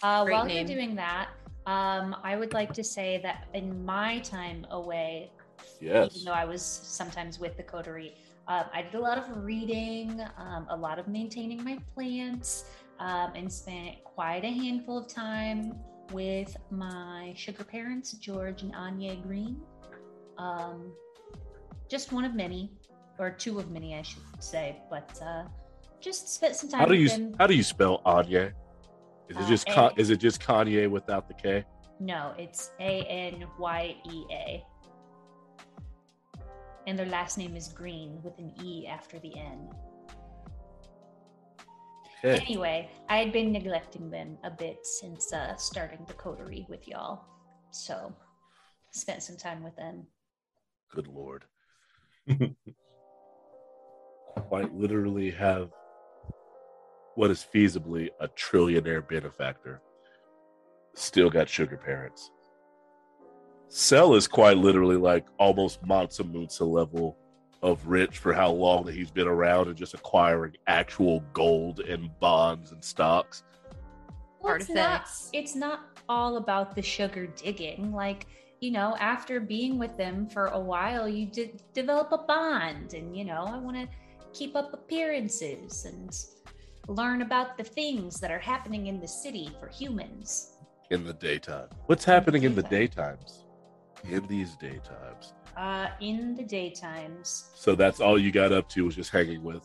Uh, while name. you're doing that, um, I would like to say that in my time away, Yes. even though I was sometimes with the coterie, um, I did a lot of reading, um, a lot of maintaining my plants, um, and spent quite a handful of time with my sugar parents, George and Anya Green. Um, just one of many, or two of many, I should say, but uh, just spent some time How do with you them. how do you spell Anya? Is it Uh, just Ka- is it just Kanye without the K? No, it's A N Y E A. And their last name is Green with an E after the N. Okay. Anyway, I had been neglecting them a bit since uh, starting the coterie with y'all. So, spent some time with them. Good lord. Quite literally have what is feasibly a trillionaire benefactor. Still got sugar parents. Sel is quite literally like almost Mansa Musa level of rich for how long that he's been around and just acquiring actual gold and bonds and stocks. Well, it's not, it's not all about the sugar digging. Like, you know, after being with them for a while, you did develop a bond. And, you know, I want to keep up appearances and learn about the things that are happening in the city for humans. in the daytime. What's happening in the daytimes? In these daytimes. Uh, in the daytimes, So that's all you got up to was just hanging with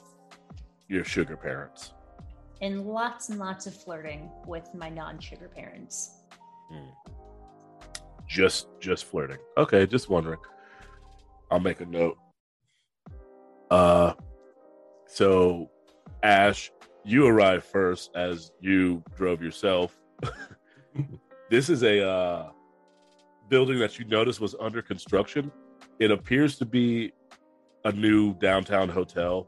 your sugar parents. and lots and lots of flirting with my non sugar parents. Just just flirting. Okay, just wondering. I'll make a note. Uh so Ash, you arrived first as you drove yourself. this is a uh building that you noticed was under construction. It appears to be a new downtown hotel.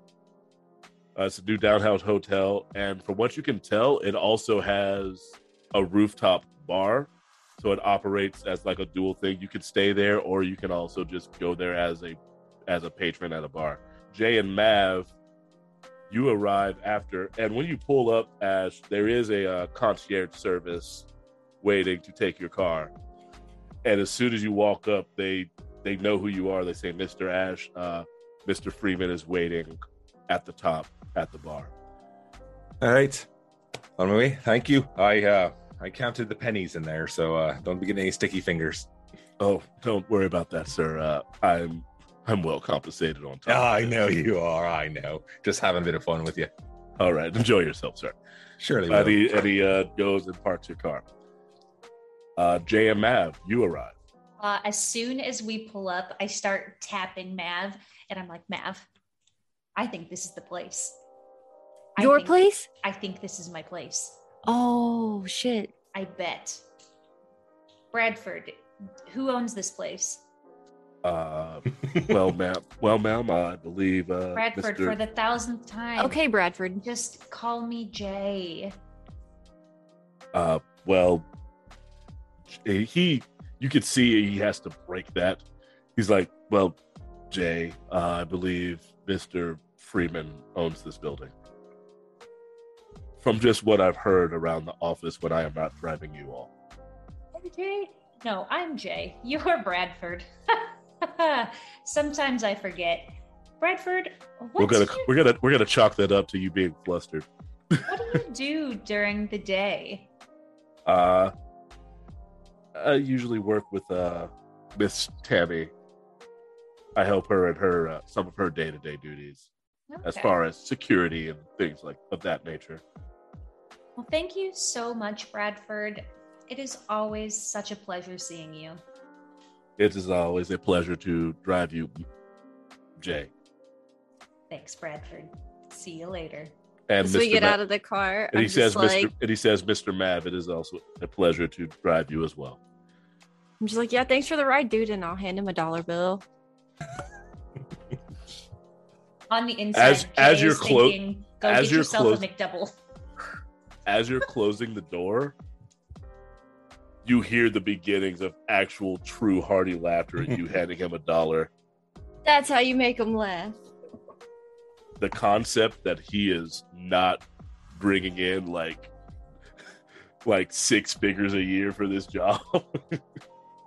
Uh, it's a new downtown hotel, and from what you can tell, it also has a rooftop bar so it operates as like a dual thing you can stay there or you can also just go there as a as a patron at a bar jay and mav you arrive after and when you pull up ash there is a uh, concierge service waiting to take your car and as soon as you walk up they they know who you are. They say, "Mr. Ash, uh, Mr. Freeman is waiting at the top at the bar." All right. On my way. Thank you. I uh I counted the pennies in there, so uh don't be getting any sticky fingers. Oh, don't worry about that, sir. Uh, I'm I'm well compensated on top. Oh, I know you are. I know. Just having a bit of fun with you. All right, enjoy yourself, sir. Surely. And he, and he uh, goes and parks your car. Uh, Jay and Mav, you arrive. Uh, as soon as we pull up, I start tapping Mav, and I'm like, Mav, I think this is the place. I Your think- place? I think this is my place. Oh shit. I bet. Bradford, who owns this place? Uh, well, ma'am, well, ma'am, I believe uh, Bradford, Mr. for the thousandth time. Okay, Bradford. Just call me Jay. Uh, well, he, you could see he has to break that. He's like, well, Jay, uh, I believe Mr. Freeman owns this building. From just what I've heard around the office when I am not driving you all. Jay? No, I'm Jay. You're Bradford. Sometimes I forget. Bradford, We're gonna you, we're gonna we're gonna chalk that up to you being flustered. what do you do during the day? Uh, I usually work with uh Miss Tammy. I help her in her uh, some of her day to day duties as far as security and things like of that nature. Well, thank you so much, Bradford. It is always such a pleasure seeing you. It is always a pleasure to drive you, Jay. Thanks, Bradford. See you later. And As we get Ma- out of the car, and I'm he says, like, Mr. And he says, Mr. Mav, it is also a pleasure to drive you as well. I'm just like, yeah, thanks for the ride, dude, and I'll hand him a dollar bill. On the inside, As- Jay as you're is clo- thinking, go as get you're yourself close- a McDouble. As you're closing the door, you hear the beginnings of actual, true, hearty laughter at you handing him a dollar. That's how you make him laugh. the concept that he is not bringing in like like six figures a year for this job.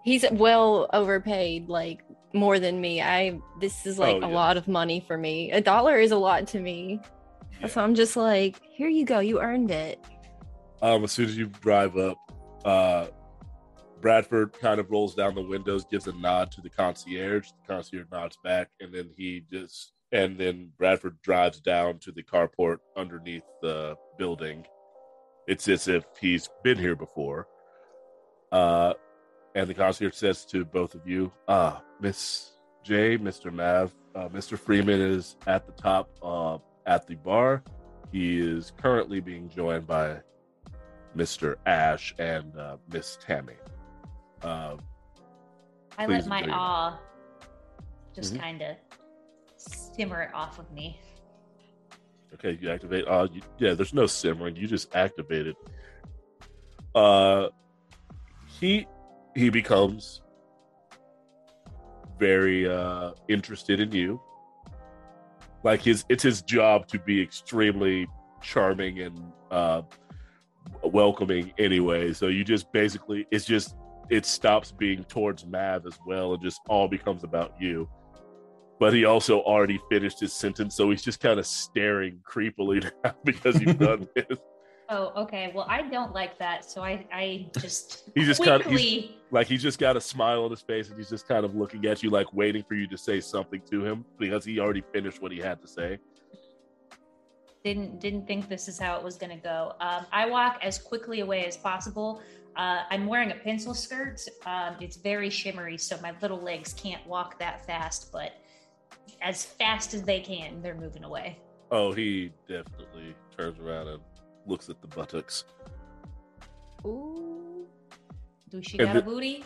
He's well overpaid, like more than me. I this is like Oh, a yeah. lot of money for me. A dollar is a lot to me. Yeah. So I'm just like, here you go, you earned it. um, as soon as you drive up, uh, Bradford kind of rolls down the windows, gives a nod to the concierge. The concierge nods back, and then he just and then Bradford drives down to the carport underneath the building. It's as if he's been here before. Uh, and the concierge says to both of you, "Ah, Miss Jay, Mister Mav, uh, Mister Freeman is at the top uh, at the bar. He is currently being joined by Mr. Ash and uh, Miss Tammy. Uh, I let my awe just Mhm. kind of simmer it off of me. okay, you activate. Uh, you, yeah, there's no simmering. You just activate it. Uh, he he becomes very uh interested in you. Like his, it's his job to be extremely charming and uh welcoming anyway. So you just basically, it's just it stops being towards Mav as well and just all becomes about you. But he also already finished his sentence, so he's just kind of staring creepily now because you've done this. Oh, okay. Well, I don't like that, so I I just He just quickly. Like he's just got a smile on his face and he's just kind of looking at you, like waiting for you to say something to him because he already finished what he had to say. didn't didn't think this is how it was going to go. Um, I walk as quickly away as possible. Uh, I'm wearing a pencil skirt. Um, it's very shimmery, so my little legs can't walk that fast. But as fast as they can, they're moving away. Oh, he definitely turns around and looks at the buttocks. Ooh, do she And got a booty?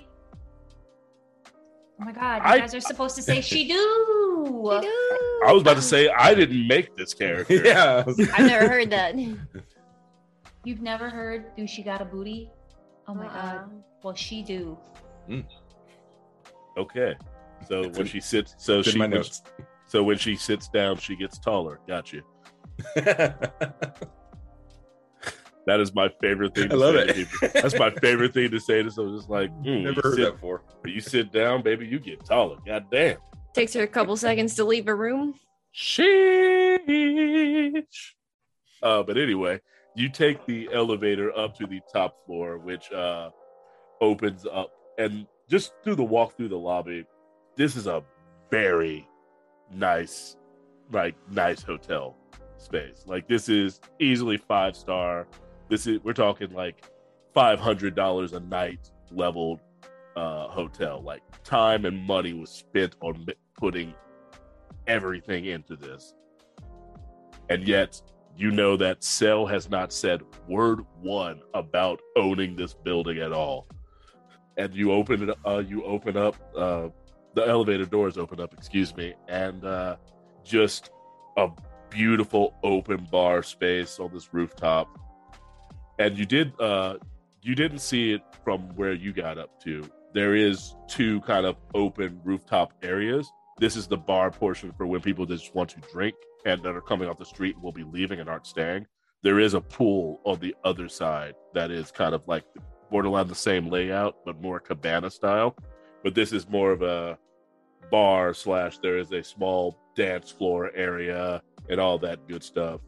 Oh my god! You I- guys are supposed to say she do. I was about to say I didn't make this character. yeah. I've never heard that. You've never heard "Do she got a booty"? Oh my Uh-uh. god! Well, she do. Mm. Okay. So It's when in- she sits, so she my when- notes. so when she sits down, she gets taller. Got you. That is my favorite thing. To I love say to it. people. That's my favorite thing to say to someone. Just like, hmm, Never you heard sit, that before. You sit down, baby. You get taller. God damn. Takes her a couple seconds to leave a room. Sheesh. Uh, but anyway, you take the elevator up to the top floor, which uh, opens up, and just through the walk through the lobby, this is a very nice, like nice hotel space. Like this is easily five star. This is we're talking like five hundred dollars a night leveled uh, hotel. Like time and money was spent on putting everything into this. And yet, you know that Sel has not said word one about owning this building at all. And you open it, uh, you open up, uh, the elevator doors open up, excuse me, and uh, just a beautiful open bar space on this rooftop. And you did, uh, you didn't see it from where you got up to. There is two kind of open rooftop areas this is the bar portion for when people just want to drink and that are coming off the street and will be leaving and aren't staying. There is a pool on the other side that is kind of like borderline the same layout, but more cabana style. But this is more of a bar slash there is a small dance floor area and all that good stuff.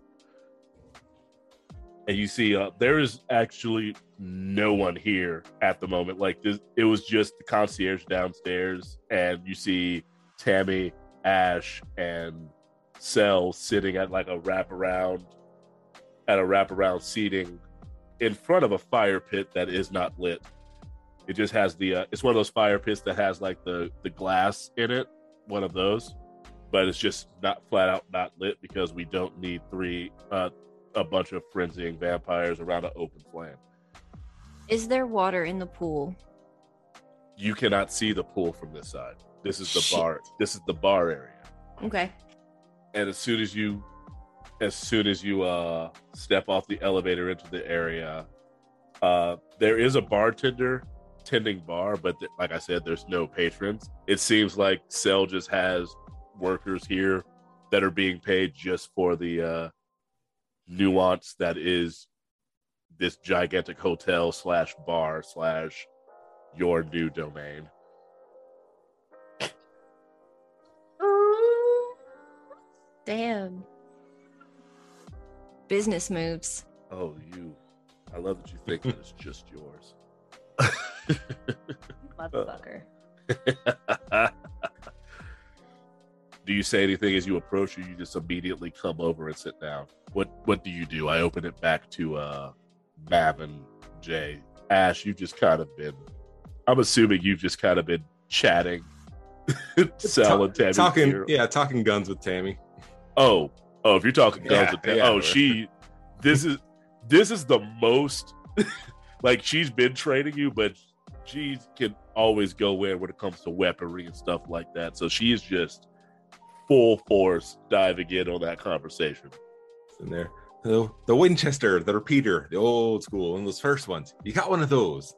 And you see, uh, there is actually no one here at the moment. Like this, it was just the concierge downstairs, and you see Tammy, Ash, and Sel sitting at like a wraparound at a wraparound seating in front of a fire pit that is not lit. It just has the uh, it's one of those fire pits that has like the the glass in it, one of those, but it's just not flat out not lit because we don't need three uh a bunch of frenzying vampires around an open flame. Is there water in the pool? You cannot see the pool from this side. This is the Shit. bar. This is the bar area. Okay. and as soon as you as soon as you uh step off the elevator into the area uh there is a bartender tending bar but th- like i said there's no patrons it seems like Sel just has workers here that are being paid just for the uh nuance that is this gigantic hotel slash bar slash your new domain Damn. Business moves. oh you i love that you think that it's just yours Motherfucker. do you say anything as you approach or you just immediately come over and sit down? What what do you do? I open it back to uh mav and jay. Ash you've just kind of been i'm assuming you've just kind of been chatting Sel and Tammy talking, here. yeah, talking guns with Tammy. oh oh if you're talking guns Yeah, with Tam- yeah, oh she this is this is the most like she's been training you but she can always go in when it comes to weaponry and stuff like that. So she is just full force diving in on that conversation in there. The, the Winchester, the repeater, the old school, one of those first ones. You got one of those.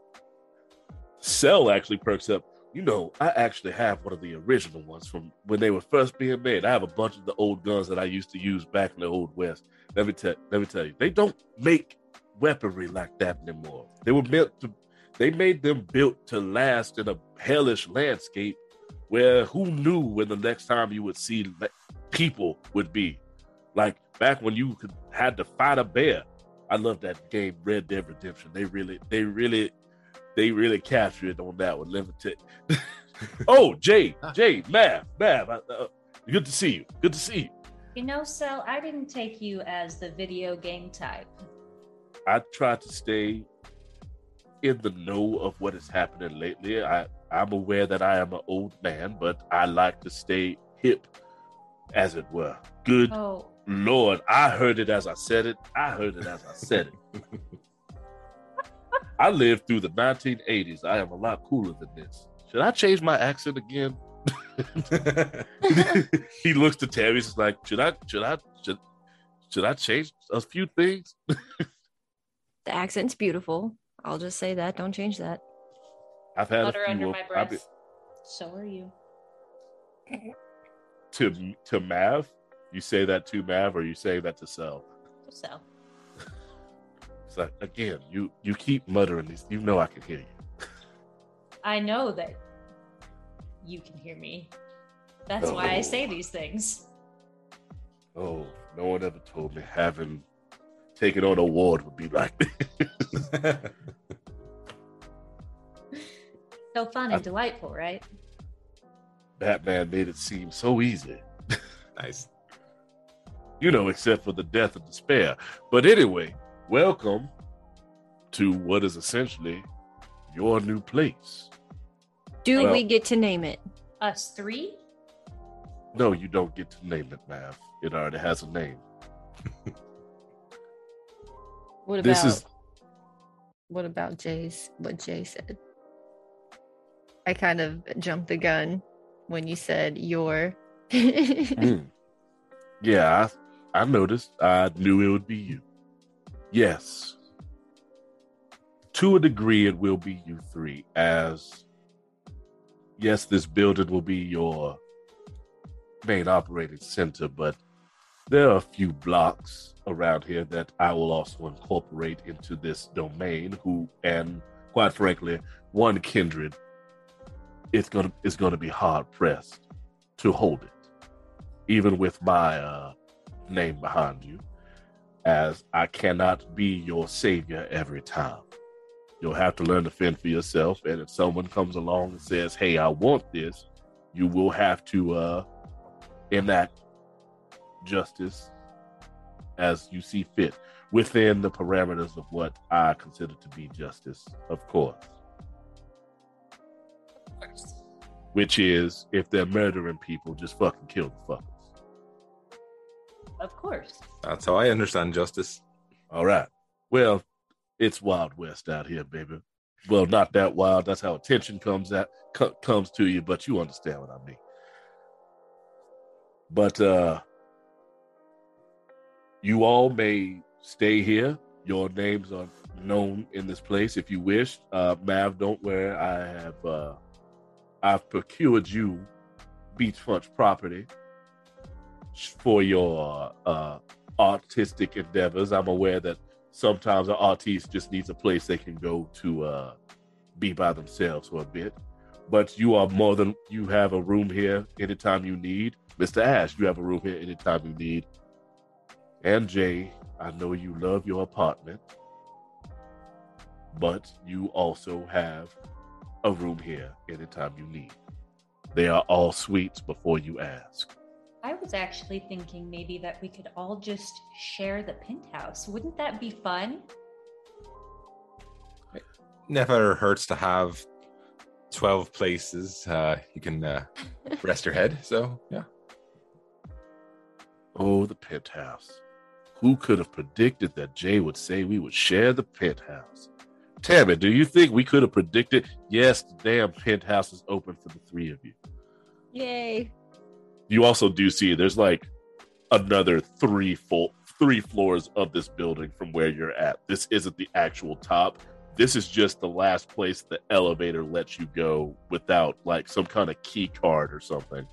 Sel actually perks up. You know, I actually have one of the original ones from when they were first being made. I have a bunch of the old guns that I used to use back in the old west. Let me tell, let me tell you, they don't make weaponry like that anymore. They were built to, they made them built to last in a hellish landscape where who knew when the next time you would see people would be. Like back when you could, had to fight a bear. I love that game, Red Dead Redemption. They really, they really they really captured it on that one. Let me tell you. oh, Jay, Jay, Mav, Mav, uh, good to see you. Good to see you. You know, Sel, I didn't take you as the video game type. I try to stay in the know of what is happening lately. I I'm aware that I am an old man, but I like to stay hip, as it were. Good Oh, Lord, I heard it as I said it. I heard it as I said it. I lived through the 1980s. I am a lot cooler than this. Should I change my accent again? he looks to Tammy. He's like, should I, should I, should, should I change a few things? The accent's beautiful. I'll just say that. Don't change that. I've had butter a few under of- my I've breath. So are you. to to Mav. You say that to Mav, or you say that to Sel? So, It's like again, you you keep muttering these. You know I can hear you. I know that you can hear me. That's why I say Oh. these things. Oh, no one ever told me having taken on a ward would be like this. So fun I- and delightful, right? Batman made it seem so easy. nice. you know, except for the death of despair. But anyway, welcome to what is essentially your new place. Do Well- we get to name it? Us three? No, you don't get to name it, Mav. It already has a name. What about This is what about Jay's what Jay said? I kind of jumped the gun when you said your Mm. Yeah, I, I noticed. I knew it would be you. Yes. To a degree, it will be you three, as yes, this building will be your main operating center, but there are a few blocks around here that I will also incorporate into this domain, who and quite frankly, one kindred it's gonna is gonna be hard pressed to hold it even with my uh, name behind you, as I cannot be your savior every time. You'll have to learn to fend for yourself. And if someone comes along and says, Hey, I want this, you will have to uh, enact justice as you see fit within the parameters of what I consider to be justice, of course. Which is if they're murdering people, just fucking kill the fuckers. Of course. That's how I understand justice. All right. Well, it's Wild West out here, baby. Well, not that wild. That's how attention comes at co- comes to you, but you understand what I mean. But uh you all may stay here. Your names are known in this place if you wish. Uh Mav, don't worry. I have uh I've procured you beachfront property for your uh artistic endeavors. I'm aware that sometimes an artist just needs a place they can go to uh, be by themselves for a bit. But you are more than you have a room here anytime you need. Mr. Ash, you have a room here anytime you need. And Jay, I know you love your apartment, but you also have a room here anytime you need. They are all suites before you ask. I was actually thinking maybe that we could all just share the penthouse. Wouldn't that be fun? Never hurts to have 12 places uh, you can uh, rest your head. So, yeah. Oh, the penthouse. Who could have predicted that Jay would say we would share the penthouse? Tammy, do you think we could have predicted? Yes, the damn penthouse is open for the three of you. Yay. You also do see there's like another three full three floors of this building from where you're at. This isn't the actual top. This is just the last place the elevator lets you go without like some kind of key card or something.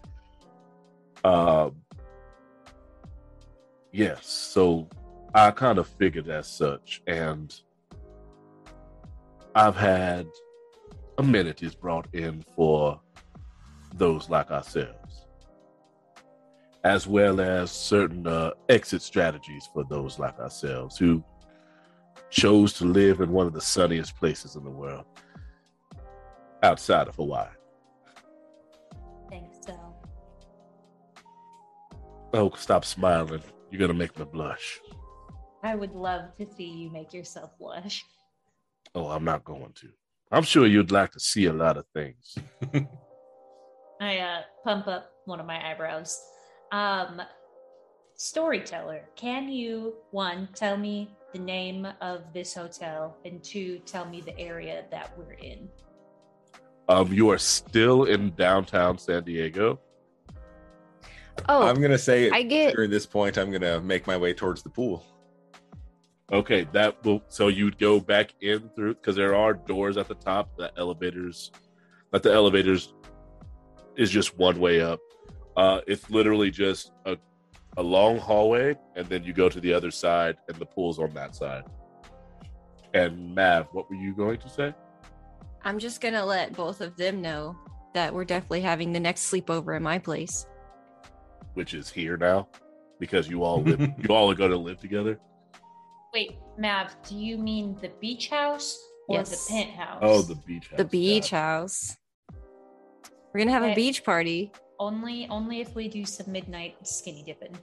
Um Yes, so I kind of figured as such and I've had amenities brought in for those like ourselves as well as certain uh, exit strategies for those like ourselves who chose to live in one of the sunniest places in the world outside of Hawaii. Thanks, so. Oh, stop smiling. You're going to make me blush. I would love to see you make yourself blush. Oh, I'm not going to. I'm sure you'd like to see a lot of things. I uh, pump up one of my eyebrows. Um, storyteller, can you one tell me the name of this hotel, and two tell me the area that we're in? Um, you are still in downtown San Diego. Oh, I'm going to say I get during this point, I'm going to make my way towards the pool. Okay, that will so you'd go back in through because there are doors at the top. The elevators, that the elevators is just one way up. Uh, it's literally just a a long hallway, and then you go to the other side, and the pool's on that side. And Mav, what were you going to say? I'm just gonna let both of them know that we're definitely having the next sleepover at my place. Which is here now, because you all live, you all are going to live together. Wait, Mav, do you mean the beach house or Yes. the penthouse? Oh, the beach house. The beach yeah. house. We're gonna have a beach party. Only only if we do some midnight skinny dipping.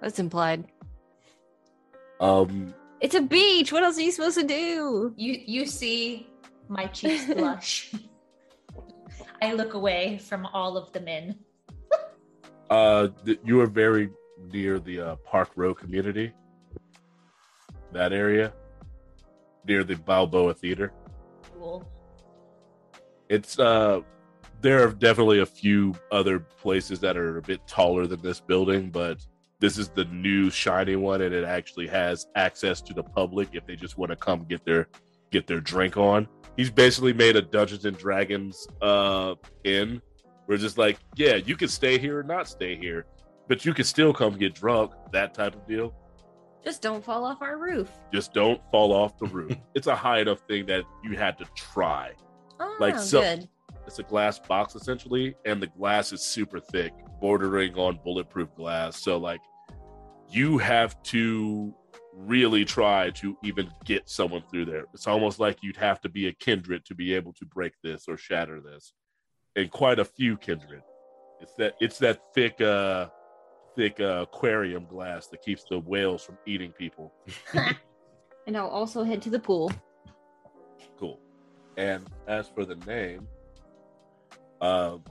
That's implied. Um, It's a beach. What else are you supposed to do? You you see my cheeks blush. I look away from all of the men. uh, th- you are very near the uh, Park Row community. That area, near the Balboa Theater. Cool. It's uh, there are definitely a few other places that are a bit taller than this building, but this is the new shiny one, and it actually has access to the public if they just want to come get their get their drink on. He's basically made a Dungeons and Dragons uh inn. We're just like, yeah, you can stay here or not stay here, but you can still come get drunk. That type of deal. Just don't fall off our roof. Just don't fall off the roof. it's a high enough thing that you had to try. Oh, Like so- good. It's a glass box essentially, and the glass is super thick, bordering on bulletproof glass. So like, you have to really try to even get someone through there. It's almost like you'd have to be a kindred to be able to break this or shatter this, and quite a few kindred. It's that it's that thick, uh, thick uh, aquarium glass that keeps the whales from eating people. And I'll also head to the pool. Cool. And as for the name, um,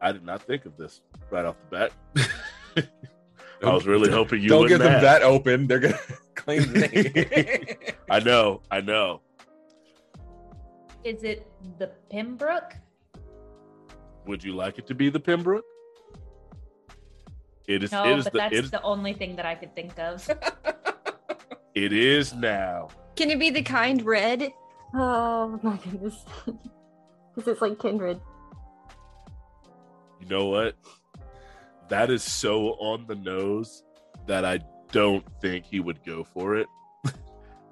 I did not think of this right off the bat. I was really hoping you Don't wouldn't give them have. that open. They're gonna claim the name. I know, I know. Is it the Pembroke? Would you like it to be the Pembroke? It is. No, it is but the. that's It is, the only thing that I could think of. it is now. Can it be the kind red? Oh my goodness. Because it's like kindred. You know what? That is so on the nose that I don't think he would go for it.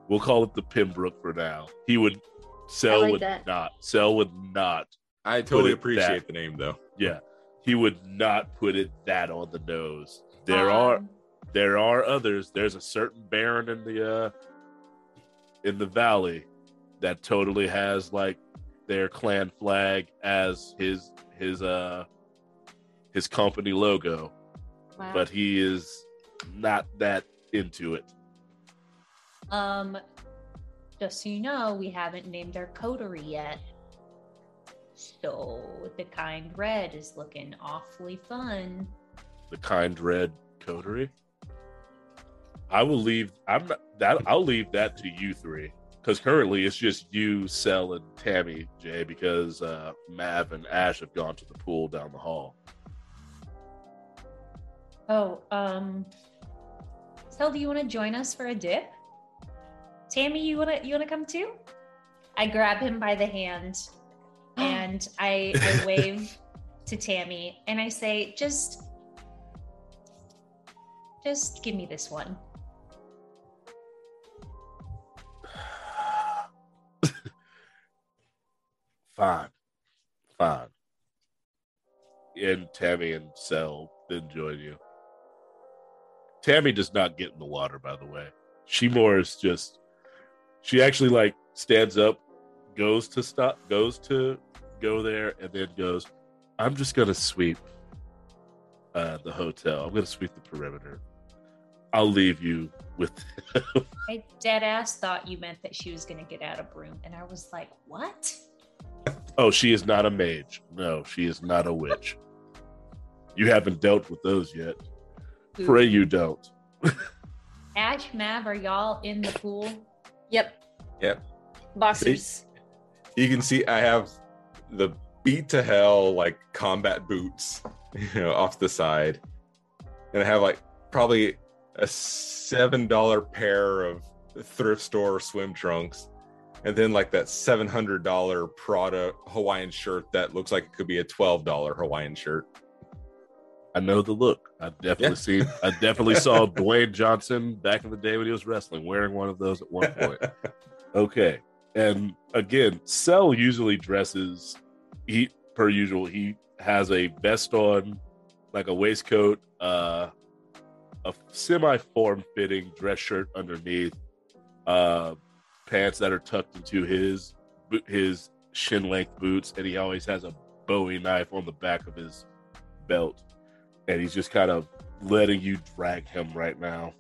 we'll call it the Pembroke for now. He would. Sel like would that. not. Sel would not I totally appreciate that. the name though. Yeah, he would not put it that on the nose. There are Um, there are others. There's a certain baron in the uh in the valley that totally has like their clan flag as his his uh his company logo, Wow. but he is not that into it. Um, just so you know, we haven't named our coterie yet. So the kind red is looking awfully fun. The kind red coterie. I will leave. I'm not that. I'll leave that to you three because currently it's just you, Sel, and Tammy Jay because uh, Mav and Ash have gone to the pool down the hall. Oh, um, Sel, do you want to join us for a dip? Tammy, you wanna you wanna come too? I grab him by the hand and I, I wave to Tammy and I say, just just give me this one. Fine, fine. And Tammy and Sel then join you. Tammy does not get in the water, by the way. She more is just. She actually like stands up, goes to stop, goes to go there, and then goes. I'm just gonna sweep uh, the hotel. I'm gonna sweep the perimeter. I'll leave you with. I dead ass thought you meant that she was gonna get out of broom, and I was like, what? oh, she is not a mage. No, she is not a witch. you haven't dealt with those yet. Pray you don't. Ash, Mav, are y'all in the pool? Yep. Yep. Boxers. You can see I have the beat to hell like combat boots, you know, off the side, and I have like probably a seven dollar pair of thrift store swim trunks, and then like that seven hundred dollar Prada Hawaiian shirt that looks like it could be a twelve dollar Hawaiian shirt. I know the look. I definitely Yeah. seen. I definitely saw Dwayne Johnson back in the day when he was wrestling, wearing one of those at one point. Okay, and again, Sel usually dresses. He per usual. He has a vest on, like a waistcoat, uh, a semi-form fitting dress shirt underneath, uh, pants that are tucked into his his shin length boots, and he always has a Bowie knife on the back of his belt, and he's just kind of letting you drag him right now.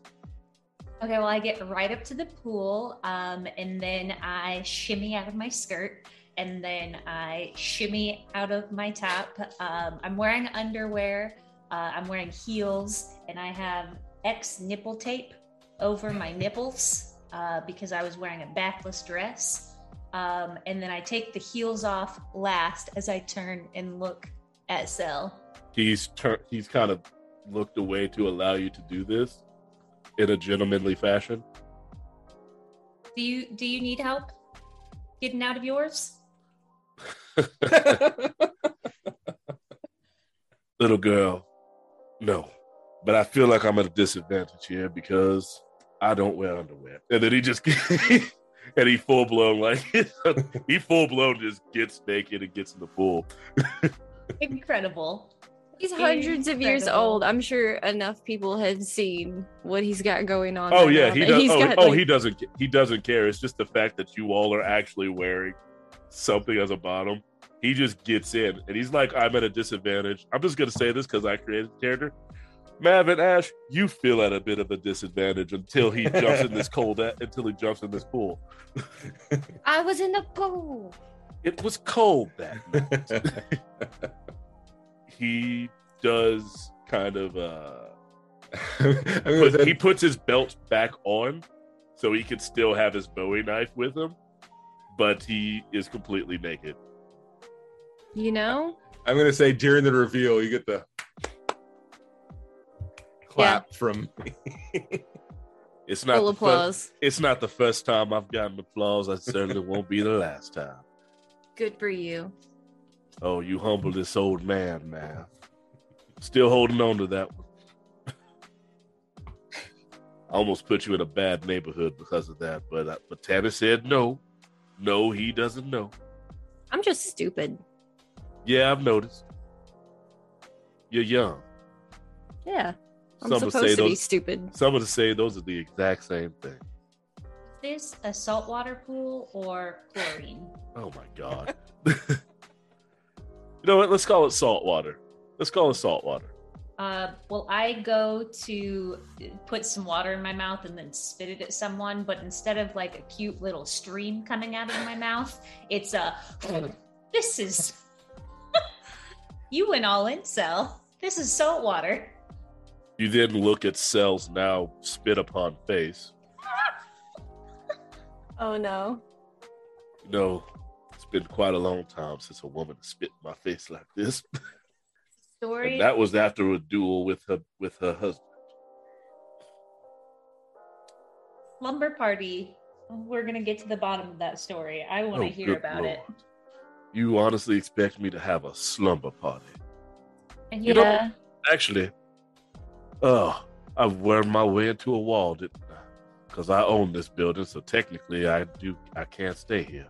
Okay, well, I get right up to the pool, um, and then I shimmy out of my skirt, and then I shimmy out of my top. Um, I'm wearing underwear, uh, I'm wearing heels, and I have X nipple tape over my nipples uh, because I was wearing a backless dress. Um, and then I take the heels off last as I turn and look at Sel. He's turned. He's kind of looked away to allow you to do this in a gentlemanly fashion. Do you do you need help getting out of yours? Little girl, no, but I feel like I'm at a disadvantage here because I don't wear underwear. And then he just and he full blown like he full blown just gets naked and gets in the pool. Incredible. He's hundreds of years old. I'm sure enough people have seen what he's got going on. Oh right yeah, now he that does. Oh, got, oh like, he doesn't. He doesn't care. It's just the fact that you all are actually wearing something as a bottom. He just gets in, and he's like, "I'm at a disadvantage." I'm just gonna say this because I created the character. Mav and Ash, you feel at a bit of a disadvantage until he jumps in this cold. Until he jumps in this pool. I was in the pool. It was cold that night. he does kind of. uh I'm gonna but say- he puts his belt back on so he can still have his bowie knife with him but he is completely naked You know? I'm gonna say during the reveal, you get the clap from. me. it's not Full the fir- applause. it's not the first time i've gotten applause i certainly won't be the last time Good for you. Oh you humble this old man man still holding on to that one I almost put you in a bad neighborhood because of that but uh, but Tanner said no no he doesn't know I'm just stupid. yeah i've noticed you're young Yeah. I'm Some would supposed say to be those- stupid. Some would say those are the exact same thing. Is this a saltwater pool or chlorine? Oh my god. you know what? Let's call it salt water. Let's call it salt water. Uh, well, I go to put some water in my mouth and then spit it at someone, but instead of like a cute little stream coming out of my mouth, it's a. This is. you went all in, Sel. This is salt water. You then look at Sel's now spit upon face. Oh no. You know, it's been quite a long time since a woman spit in my face like this. Story. And that was after a duel with her with her husband. Lumber party. We're gonna get to the bottom of that story. I want to Oh, hear about it. You honestly expect me to have a slumber party? And You know- yeah, Actually, oh, I've wormed my way into a wall, didn't I? Because I own this building, so technically I do I can't stay here.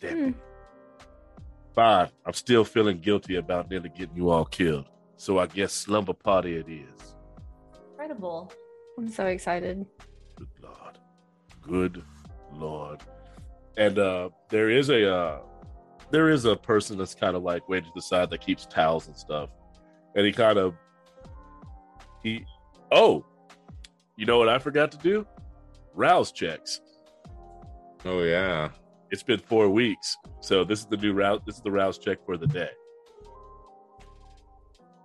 Damn it. Fine. I'm still feeling guilty about nearly getting you all killed. So I guess slumber party it is. incredible. I'm so excited. Good Lord. Good Lord. And uh there is a uh there is a person that's kind of like way to the side that keeps towels and stuff. And he kind of he oh you know what I forgot to do? Rouse checks. Oh yeah. It's been four weeks. So this is the new route this is the rouse check for the day.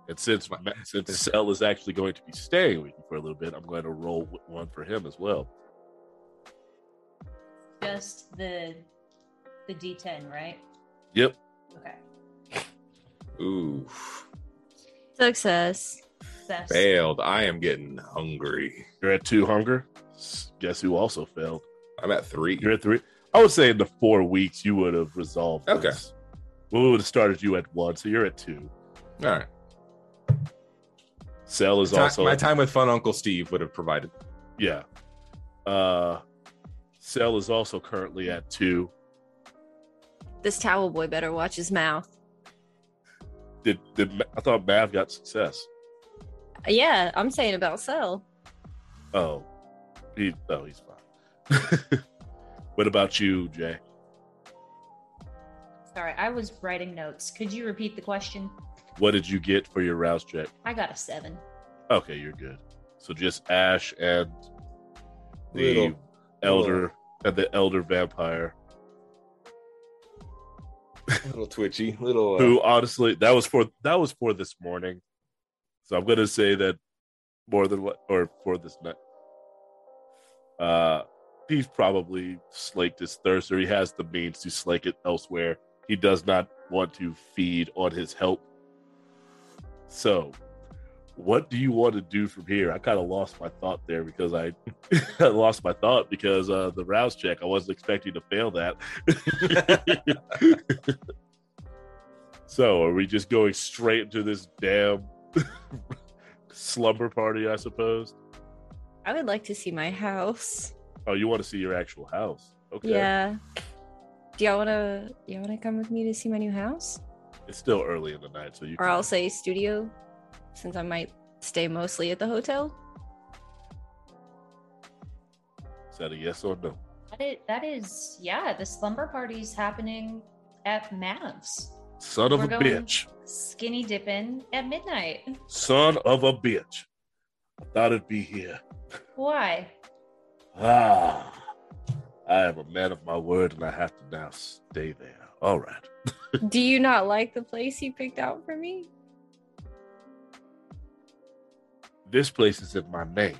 And since my since Sel is actually going to be staying with you for a little bit, I'm going to roll one for him as well. Just the the D10, right? Yep. Okay. Ooh, Success. Success. failed. I am getting hungry. You're at two hunger. Guess who also failed? I'm at three. You're at three. I would say in the four weeks you would have resolved. Okay. This. We would have started you at one, so you're at two. All right. Sel is Ti- also my time with fun Uncle Steve would have provided. yeah. Uh, Sel is also currently at two. This towel boy better watch his mouth. Did did I thought Mav got success? Yeah, I'm saying about Cell. Oh, he oh he's fine. what about you, Jay? Sorry, I was writing notes. Could you repeat the question? What did you get for your rouse check? I got a seven. Okay, you're good. So just Ash and the Little- elder and the elder vampire. little twitchy, little. Uh, Who honestly that was for that was for this morning. So I'm gonna say that more than what or for this night. Uh he's probably slaked his thirst or he has the means to slake it elsewhere. He does not want to feed on his help. So what do you want to do from here? I kind of lost my thought there because I, I lost my thought because uh the rouse check. I wasn't expecting to fail that. so are we just going straight into this damn slumber party, I suppose? I would like to see my house. Oh, you want to see your actual house? Okay. Yeah. Do y'all wanna y'all wanna come with me to see my new house? It's still early in the night, so you Or I'll say studio, since I might stay mostly at the hotel. is that a yes or no? That is, that is yeah, the slumber party's happening at Mav's. Son of We're a bitch. Skinny dipping at midnight. Son of a bitch. I thought it'd be here. Why? Ah. I am a man of my word and I have to now stay there. All right. Do you not like the place you picked out for me? This place is in my name.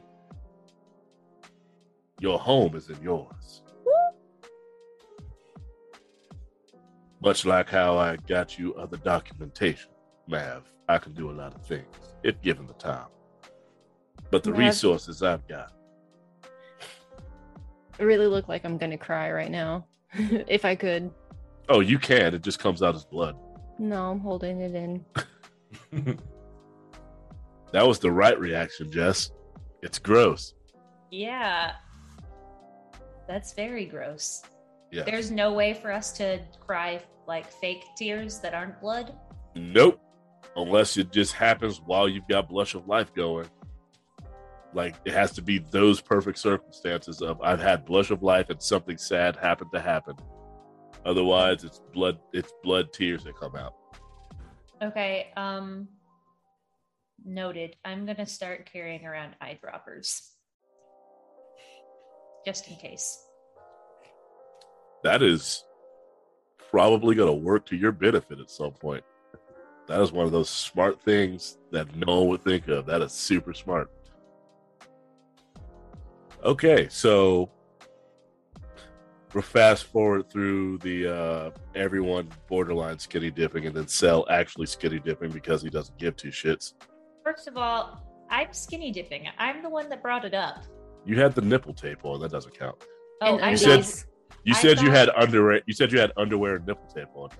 Your home is in yours. Much like how I got you other documentation, Mav, I can do a lot of things if given the time. But the Mav- resources I've got, really look like I'm gonna cry right now. if I could. oh, you can. It just comes out as blood. No, I'm holding it in. That was the right reaction, Jess. It's gross. Yeah. That's very gross. Yeah. There's no way for us to cry like fake tears that aren't blood. Nope. Unless it just happens while you've got blush of life going. Like it has to be those perfect circumstances of I've had blush of life and something sad happened to happen. Otherwise, it's blood. It's blood tears that come out. Okay, um noted. I'm gonna start carrying around eyedroppers. Just in case. That is probably going to work to your benefit at some point. That is one of those smart things that no one would think of. That is super smart. Okay, so we'll fast forward through the uh, everyone borderline skinny dipping and then Sel actually skinny dipping because he doesn't give two shits. First of all, I'm skinny dipping. I'm the one that brought it up. You had the nipple tape on. That doesn't count. Oh, And I You thought, said- You I said you had underwear. You said you had underwear and nipple tape on.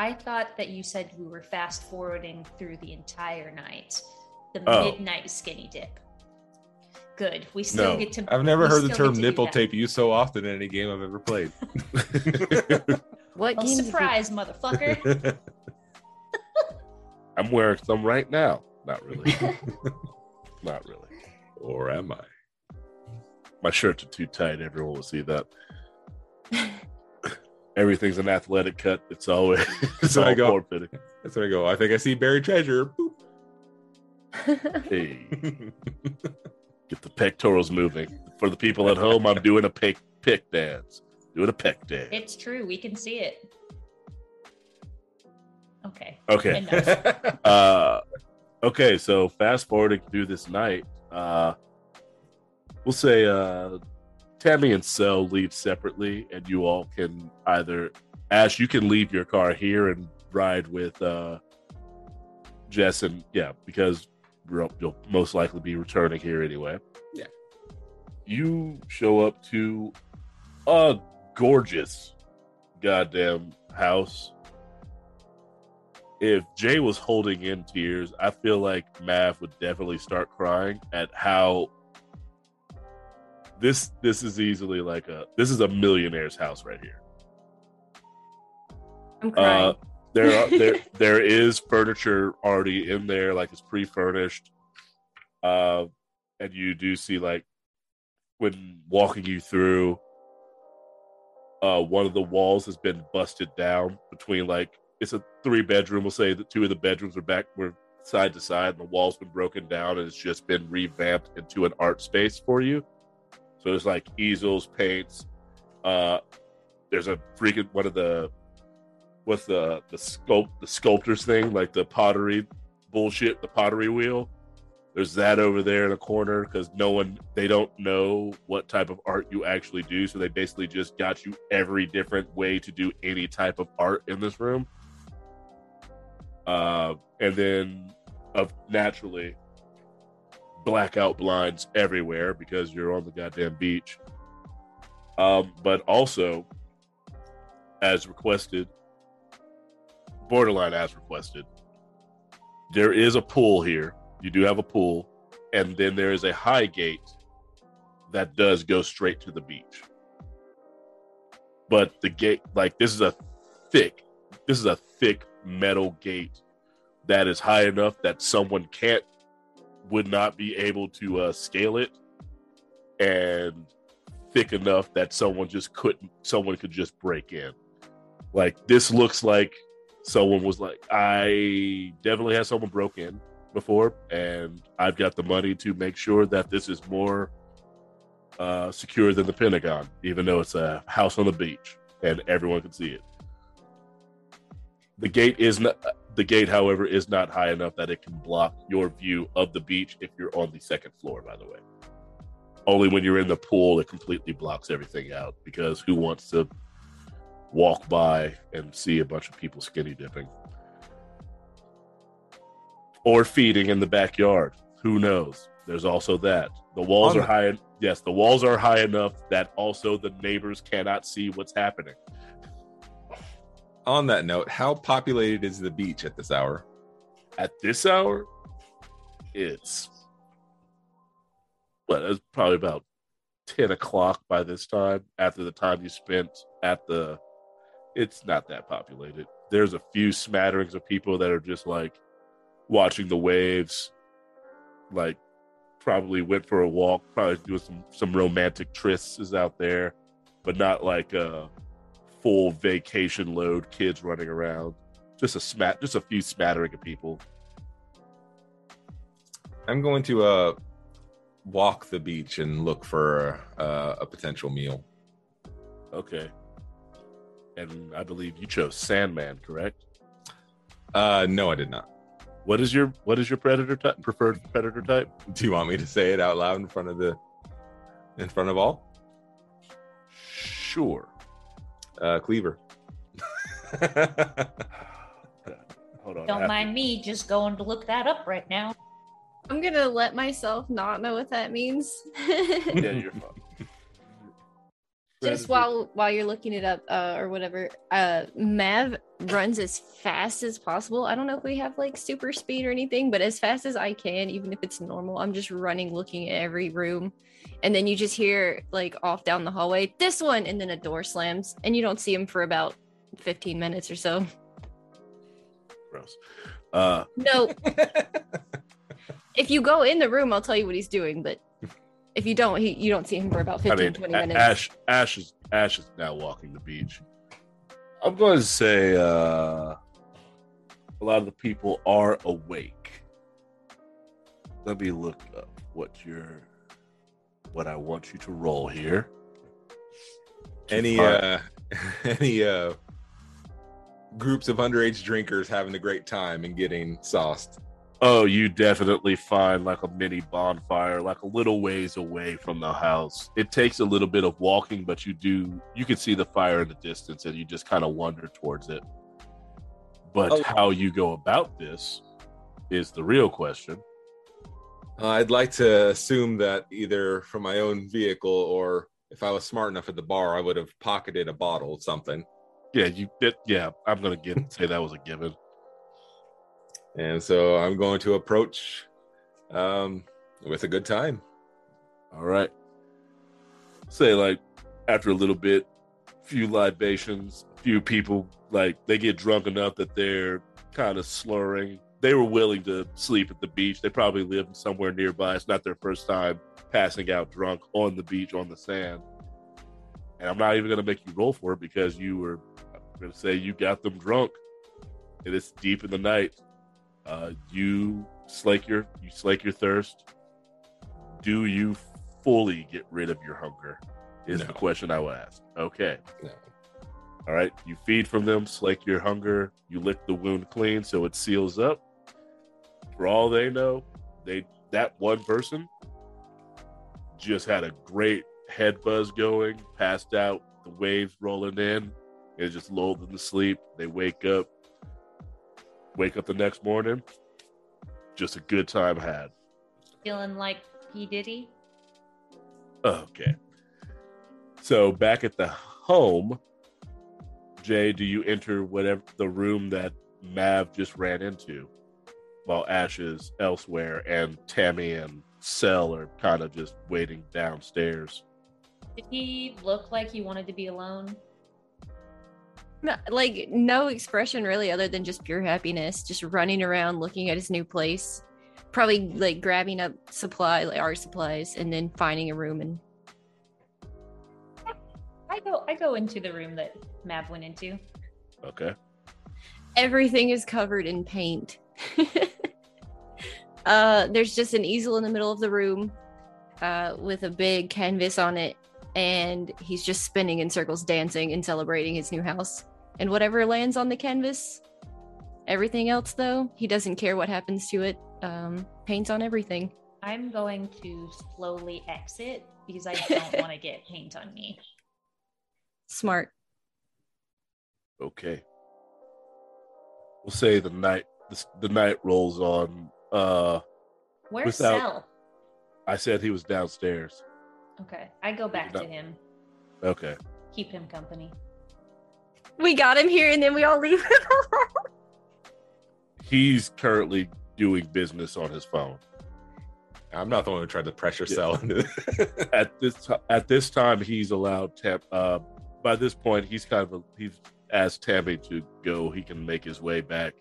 I thought that you said we were fast forwarding through the entire night. The Oh. midnight skinny dip. Good. We still No, get to I've never heard the term nipple tape used so often in any game I've ever played. What Well, games? have you- surprise, motherfucker. I'm wearing some right now. Not really. Not really. or am I? My shirts are too tight. Everyone will see that. Everything's an athletic cut. It's always it's There all I go. form fitting. That's where I go. I think I see buried treasure. Boop. Hey, get the pectorals moving. For the people at home, I'm doing a pick pick dance. Doing a peck dance. it's true. We can see it. Okay. Okay. Uh okay so fast forwarding through this night uh we'll say uh tammy and Sel leave separately and you all can either ash you can leave your car here and ride with uh jess and yeah because you'll most likely be returning here anyway Yeah. you show up to a gorgeous goddamn house if Jay was holding in tears, I feel like Mav would definitely start crying at how this this is easily like a this is a millionaire's house right here. I'm crying. Uh, there are, there there is furniture already in there, like it's pre-furnished. Uh, and you do see like when walking you through, uh, one of the walls has been busted down between like it's a three bedroom. We'll say that two of the bedrooms are back were side to side, and the wall's been broken down, and it's just been revamped into an art space for you. So there's like easels, paints. Uh, there's a freaking one of the what's the the sculpt the sculptor's thing like the pottery bullshit, the pottery wheel. There's that over there in a corner because no one they don't know what type of art you actually do, so they basically just got you every different way to do any type of art in this room. Uh, and then, of naturally, blackout blinds everywhere because you're on the goddamn beach. Um, but also, as requested, borderline as requested, there is a pool here. You do have a pool, and then there is a high gate that does go straight to the beach. But the gate, like this is a thick, this is a thick metal gate that is high enough that someone can't would not be able to uh, scale it and thick enough that someone just couldn't someone could just break in like this looks like someone was like i definitely had someone broke in before and i've got the money to make sure that this is more uh, secure than the pentagon even though it's a house on the beach and everyone can see it. The gate is not the gate however is not high enough that it can block your view of the beach if you're on the second floor by the way. Only when you're in the pool it completely blocks everything out because who wants to walk by and see a bunch of people skinny dipping or feeding in the backyard who knows there's also that the walls are high yes the walls are high enough that also the neighbors cannot see what's happening On that note, how populated is the beach at this hour? at this hour, it's what it's probably about ten o'clock by this time. After the time you spent at the, it's not that populated. There's a few smatterings of people that are just like watching the waves, like probably went for a walk, probably doing some some romantic trysts is out there, but not like a full vacation load kids running around. Just a smat, just a few smattering of people. I'm going to uh walk the beach and look for uh, a potential meal. Okay. And I believe you chose Sandman, correct? Uh no, I did not. What is your what is your predator type preferred predator type? Do you want me to say it out loud in front of the in front of all? Sure. Uh cleaver. Hold on. Don't have mind me just going to look that up right now. I'm gonna let myself not know what that means. yeah, you're fine. Just while while you're looking it up uh, or whatever, uh, Mav runs as fast as possible. I don't know if we have like super speed or anything, but as fast as I can, even if it's normal, I'm just running, looking at every room, and then you just hear like off down the hallway, this one, and then a door slams, and you don't see him for about 15 minutes or so. gross. Uh No, if you go in the room, I'll tell you what he's doing, but if you don't, he you don't see him for about 15, I mean 20 minutes. Ash Ash is Ash is now walking the beach. I'm going to say uh a lot of the people are awake. Let me look up what you're what I want you to roll here. Any uh any uh groups of underage drinkers having a great time and getting sauced. Oh, you definitely find like a mini bonfire, like a little ways away from the house. It takes a little bit of walking, but you do you can see the fire in the distance and you just kind of wander towards it. But Oh. how you go about this is the real question. Uh, I'd like to assume that either from my own vehicle or if I was smart enough at the bar, I would have pocketed a bottle or something. Yeah, you it, yeah, I'm gonna get say that was a given. And so I'm going to approach um, with a good time. All right. Say like after a little bit, few libations, few people like they get drunk enough that they're kind of slurring. They were willing to sleep at the beach. They probably lived somewhere nearby. It's not their first time passing out drunk on the beach on the sand. And I'm not even going to make you roll for it because you were going to say you got them drunk. And it's deep in the night. Uh, you slake your you slake your thirst. Do you fully get rid of your hunger? Is No. the question I will ask. Okay. No. All right. You feed from them, slake your hunger. You lick the wound clean so it seals up. For all they know, they that one person just had a great head buzz going, passed out, the waves rolling in, and just lulled them to sleep. They wake up, wake up the next morning, just a good time had. Feeling like P Diddy. Okay. So back at the home, Jay, do you enter whatever the room that Mav just ran into while Ash is elsewhere and Tammy and Sel are kind of just waiting downstairs? Did he look like he wanted to be alone? No, like no expression really other than just pure happiness just running around looking at his new place probably like grabbing up supply like art supplies and then finding a room and I go I go into the room that Mav went into. Okay. everything is covered in paint uh there's just an easel in the middle of the room uh with a big canvas on it and he's just spinning in circles dancing and celebrating his new house and whatever lands on the canvas everything else though he doesn't care what happens to it um paint on everything I'm going to slowly exit because I don't want to get paint on me. smart Okay. We'll say the night the, the night rolls on. Uh Where's Without- Sel? I said he was downstairs. Okay, I go back to him. Okay. Keep him company. We got him here and then we all leave He's currently doing business on his phone. I'm not the one who tried to pressure sell into at this ti- at this time he's allowed Tam. Uh, by this point, he's kind of a, he's asked Tammy to go. He can make his way back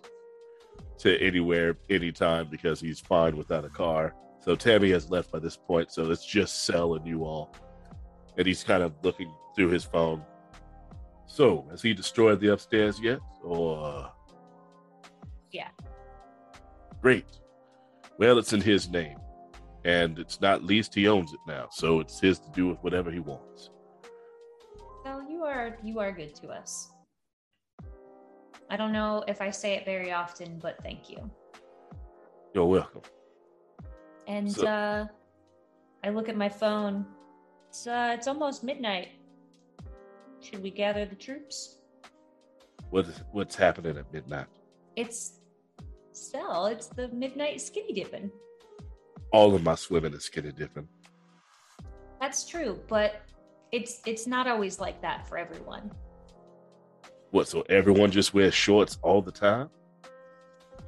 to anywhere, anytime because he's fine without a car. So Tammy has left by this point. So it's just Sel and you all, and he's kind of looking through his phone. So has he destroyed the upstairs yet? Or Yeah. great. Well, it's in his name, and it's not least, He owns it now, so it's his to do with whatever he wants. Sel, you are you are good to us. I don't know if I say it very often, but thank you. You're welcome. And So- uh I look at my phone. It's uh it's almost midnight. Should we gather the troops? What is what's happening at midnight? It's Sel, it's the midnight skinny dipping. All of my swimming is skinny dipping. That's true, but it's it's not always like that for everyone. What? So everyone just wears shorts all the time?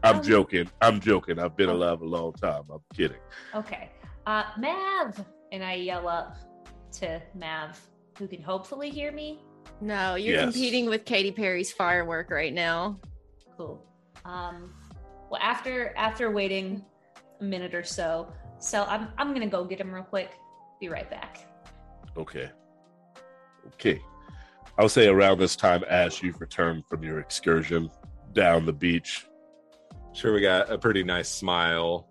I'm Um, joking. I'm joking. I've been alive a long time. I'm kidding. Okay. Uh Mav and I yell up to Mav, who can hopefully hear me. no you're Yes. competing with Katy Perry's firework right now Cool. Um well after after waiting a minute or so, so I'm I'm gonna go get him real quick. Be right back. Okay. Okay. I would say around this time, as you've returned from your excursion down the beach. Sure, we got a pretty nice smile,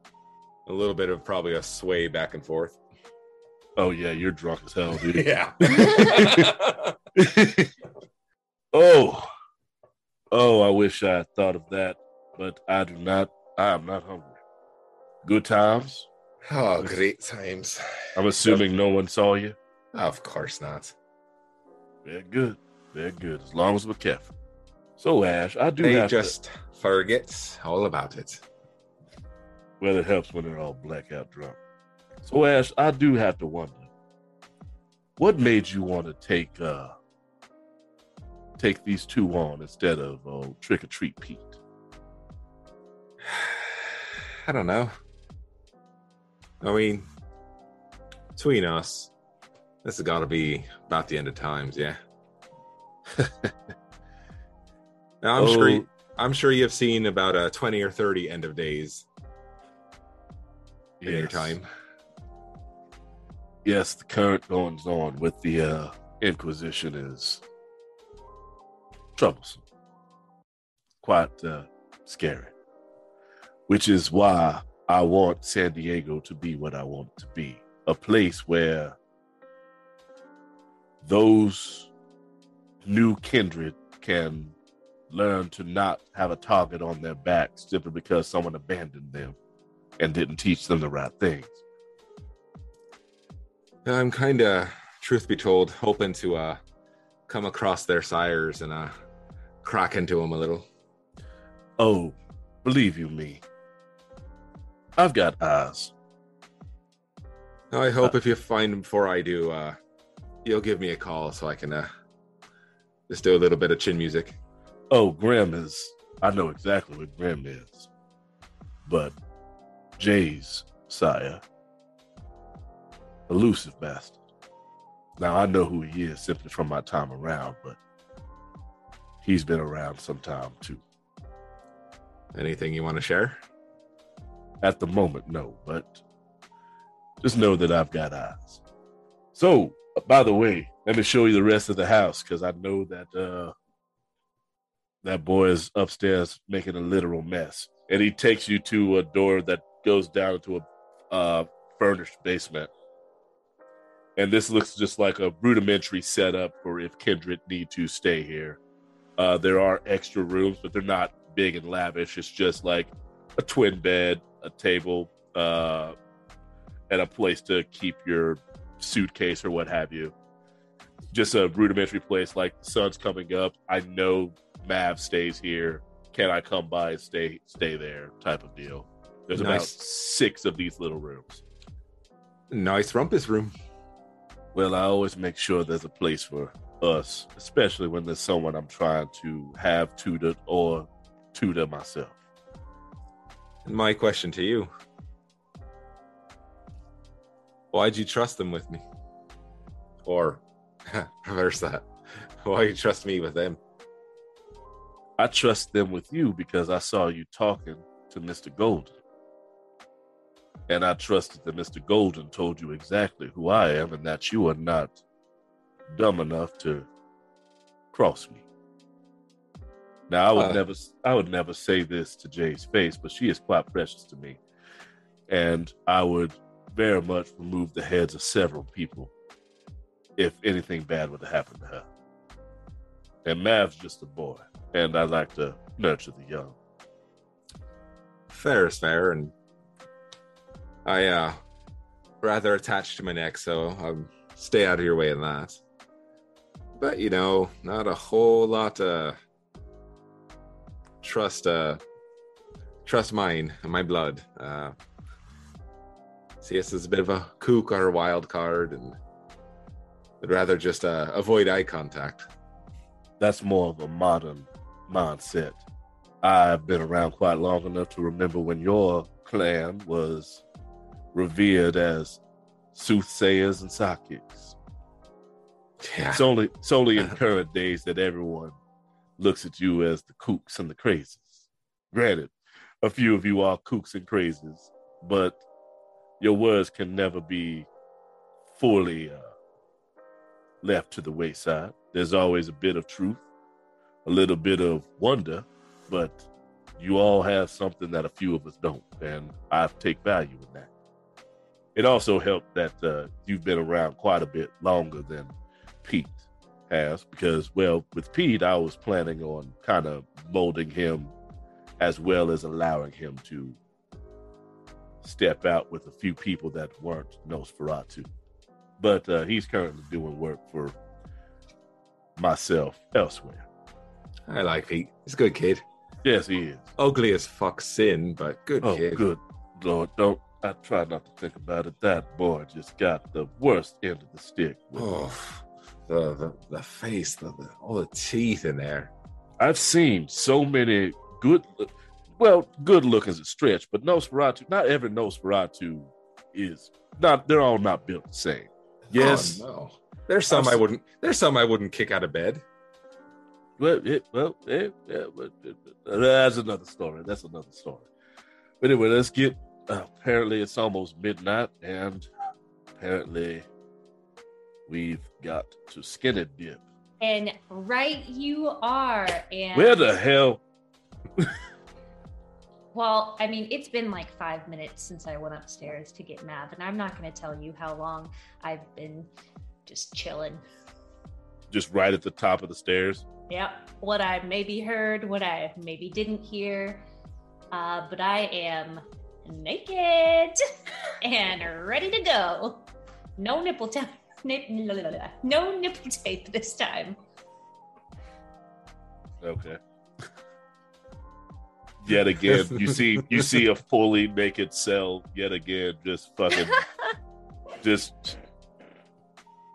a little bit of probably a sway back and forth. Oh yeah, you're drunk as hell, dude. Yeah. oh, oh, I wish I had thought of that, but I do not. I am not hungry. Good times. oh, great times. I'm assuming no one saw you. Of course not. Very good. Very good. As long as we're careful. So, Ash, I do They have just forget all about it. Well, it helps when they're all blackout drunk. So, Ash, I do have to wonder, what made you want to take uh take these two on instead of uh, trick or treat Pete? I don't know. I mean, between us, this has got to be about the end of times, yeah. now, I'm sure. Oh. You, I'm sure you've seen about uh, 20 or 30 end of days in your time. Yes, the current goings on with the uh, Inquisition is troublesome, quite uh, scary. Which is why I want San Diego to be what I want it to be a place where those new kindred can learn to not have a target on their back simply because someone abandoned them and didn't teach them the right things. I'm kind of, truth be told, hoping to uh, come across their sires and uh, crack into them a little. Oh, believe you me, I've got eyes. I hope if you find them before I do, uh, you'll give me a call so I can uh, just do a little bit of chin music. Oh, Grim is. I know exactly what Grim is. But Jay's sire, elusive bastard. Now I know who he is simply from my time around, but he's been around some time too. Anything you want to share? At the moment, no, but just know that I've got eyes. So, uh, by the way, let me show you the rest of the house because I know that uh that boy is upstairs making a literal mess. And he takes you to a door that goes down into a uh furnished basement. And this looks just like a rudimentary setup for if Kindred need to stay here. Uh there are extra rooms, but they're not big and lavish. It's just like a twin bed, a table, uh, and a place to keep your suitcase or what have you. Just a rudimentary place. Like the sun's coming up. I know Mav stays here. Can I come by and stay stay there? Type of deal. There's about six of these little rooms. Nice rumpus room. Well, I always make sure there's a place for us, especially when there's someone I'm trying to have tutored or tutor myself. And my question to you Why'd you trust them with me? Or reverse that. Why you trust me with them? I trust them with you because I saw you talking to Mr. Golden. And I trusted that Mr. Golden told you exactly who I am and that you are not dumb enough to cross me. Now I would Uh. never I would never say this to Jay's face, but she is quite precious to me. And I would very much remove the heads of several people if anything bad were to happen to her. And Mav's just a boy and I like to nurture the young. Fair is fair, and I uh rather attached to my neck, so I'll stay out of your way in that. But you know, not a whole lot uh trust uh trust mine and my blood. Uh CS is a bit of a kook or a wild card and I'd rather just uh, avoid eye contact. That's more of a modern mindset. I've been around quite long enough to remember when your clan was revered as soothsayers and psychics. Yeah. It's only it's only in current days that everyone looks at you as the kooks and the crazies. Granted, a few of you are kooks and crazies, but your words can never be fully uh, left to the wayside. There's always a bit of truth, a little bit of wonder, but you all have something that a few of us don't, and I take value in that. It also helped that uh, you've been around quite a bit longer than Pete has, because, well, with Pete, I was planning on kind of molding him as well as allowing him to step out with a few people that weren't Nosferatu. But uh, he's currently doing work for myself elsewhere. I like Pete. He's a good kid. Yes, he is. Ugly as fuck sin, but good Oh, kid. good Lord, don't. I try not to think about it. That boy just got the worst end of the stick. Oh, the the, the face, the, the all the teeth in there. I've seen so many good, well, good look is a stretch, but Nosferatu, not every Nosferatu is not. They're all not built the same. Oh, yes, Oh, no. There's some I wouldn't. There's some I wouldn't kick out of bed. well, it, well, it, yeah, but it, that's another story. That's another story. But anyway, let's get. Apparently, it's almost midnight, and apparently, we've got to skin it dip. And right you are. And Where the hell? Well, I mean, it's been like five minutes since I went upstairs to get Mav, and I'm not going to tell you how long I've been just chilling. Just right at the top of the stairs. Yep, what I maybe heard, what I maybe didn't hear, uh, but I am naked and ready to go. No nipple tape. Nip, no nipple tape this time. Okay. yet again, you see you see a fully naked Sel yet again, just fucking just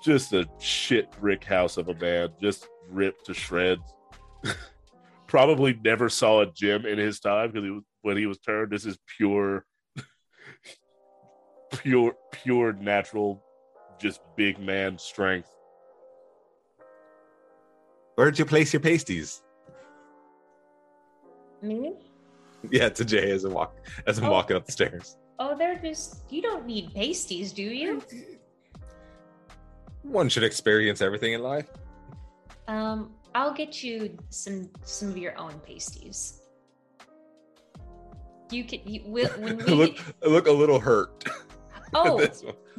just a shit brick house of a man, just ripped to shreds. Probably never saw a gym in his time because he was when he was turned. This is pure, pure, pure natural, just big man strength. Where'd you place your pasties? Me? Yeah, to Jay as I'm walk as I'm Oh. walking up the stairs. Oh, they're just, you don't need pasties, do you? One should experience everything in life. Um, I'll get you some some of your own pasties. You can you when we look, look a little hurt. oh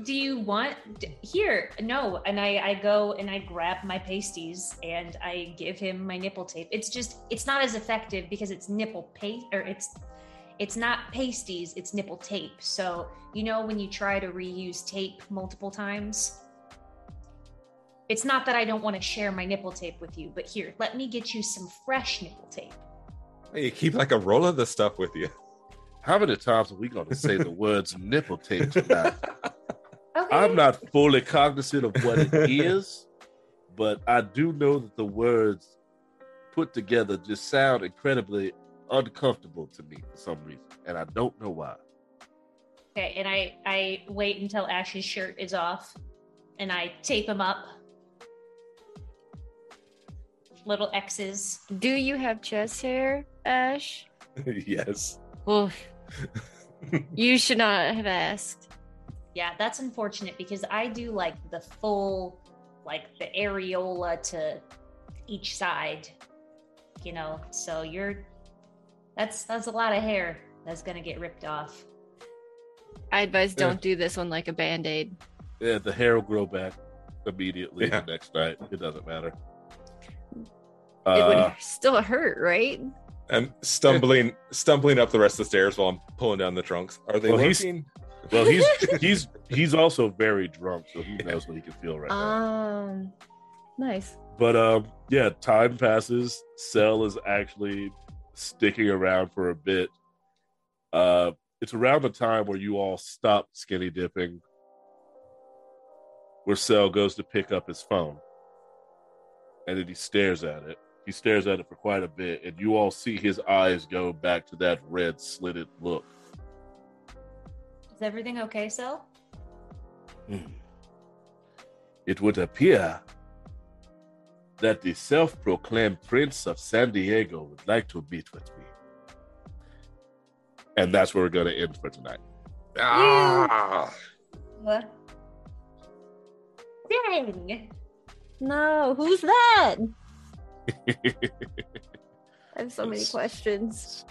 do you want here no and I I go and I grab my pasties and I give him my nipple tape. It's just it's not as effective because it's nipple paste or it's it's not pasties it's nipple tape. So you know when you try to reuse tape multiple times. It's not that I don't want to share my nipple tape with you, but here, let me get you some fresh nipple tape. you keep like a roll of the stuff with you. How many times are we going to say the words nipple tape tonight? Okay. I'm not fully cognizant of what it is, but I do know that the words put together just sound incredibly uncomfortable to me for some reason, and I don't know why. Okay, and I I wait until Ash's shirt is off, and I tape him up. Little X's. Do you have chest hair, Ash? yes. Oof. you should not have asked. Yeah, that's unfortunate because I do like the full, like the areola to each side. You know, so you're that's that's a lot of hair that's gonna get ripped off. I advise don't do this one like a band aid. Yeah, the hair will grow back immediately Yeah. the next night. It doesn't matter. It Uh, would still hurt, right? I'm stumbling stumbling up the rest of the stairs while I'm pulling down the trunks. Are they Well, he's- well, he's he's he's also very drunk, so he knows what he can feel right now. Um, nice. But um, yeah, time passes. Sel is actually sticking around for a bit. Uh, it's around the time where you all stop skinny dipping, where Sel goes to pick up his phone, and then he stares at it. He stares at it for quite a bit, and you all see his eyes go back to that red slitted look. Is everything okay, Sel? Hmm. It would appear that the self proclaimed Prince of San Diego would like to meet with me. And that's where we're going to end for tonight. Ah! What? Dang! No, who's that? I have so many questions.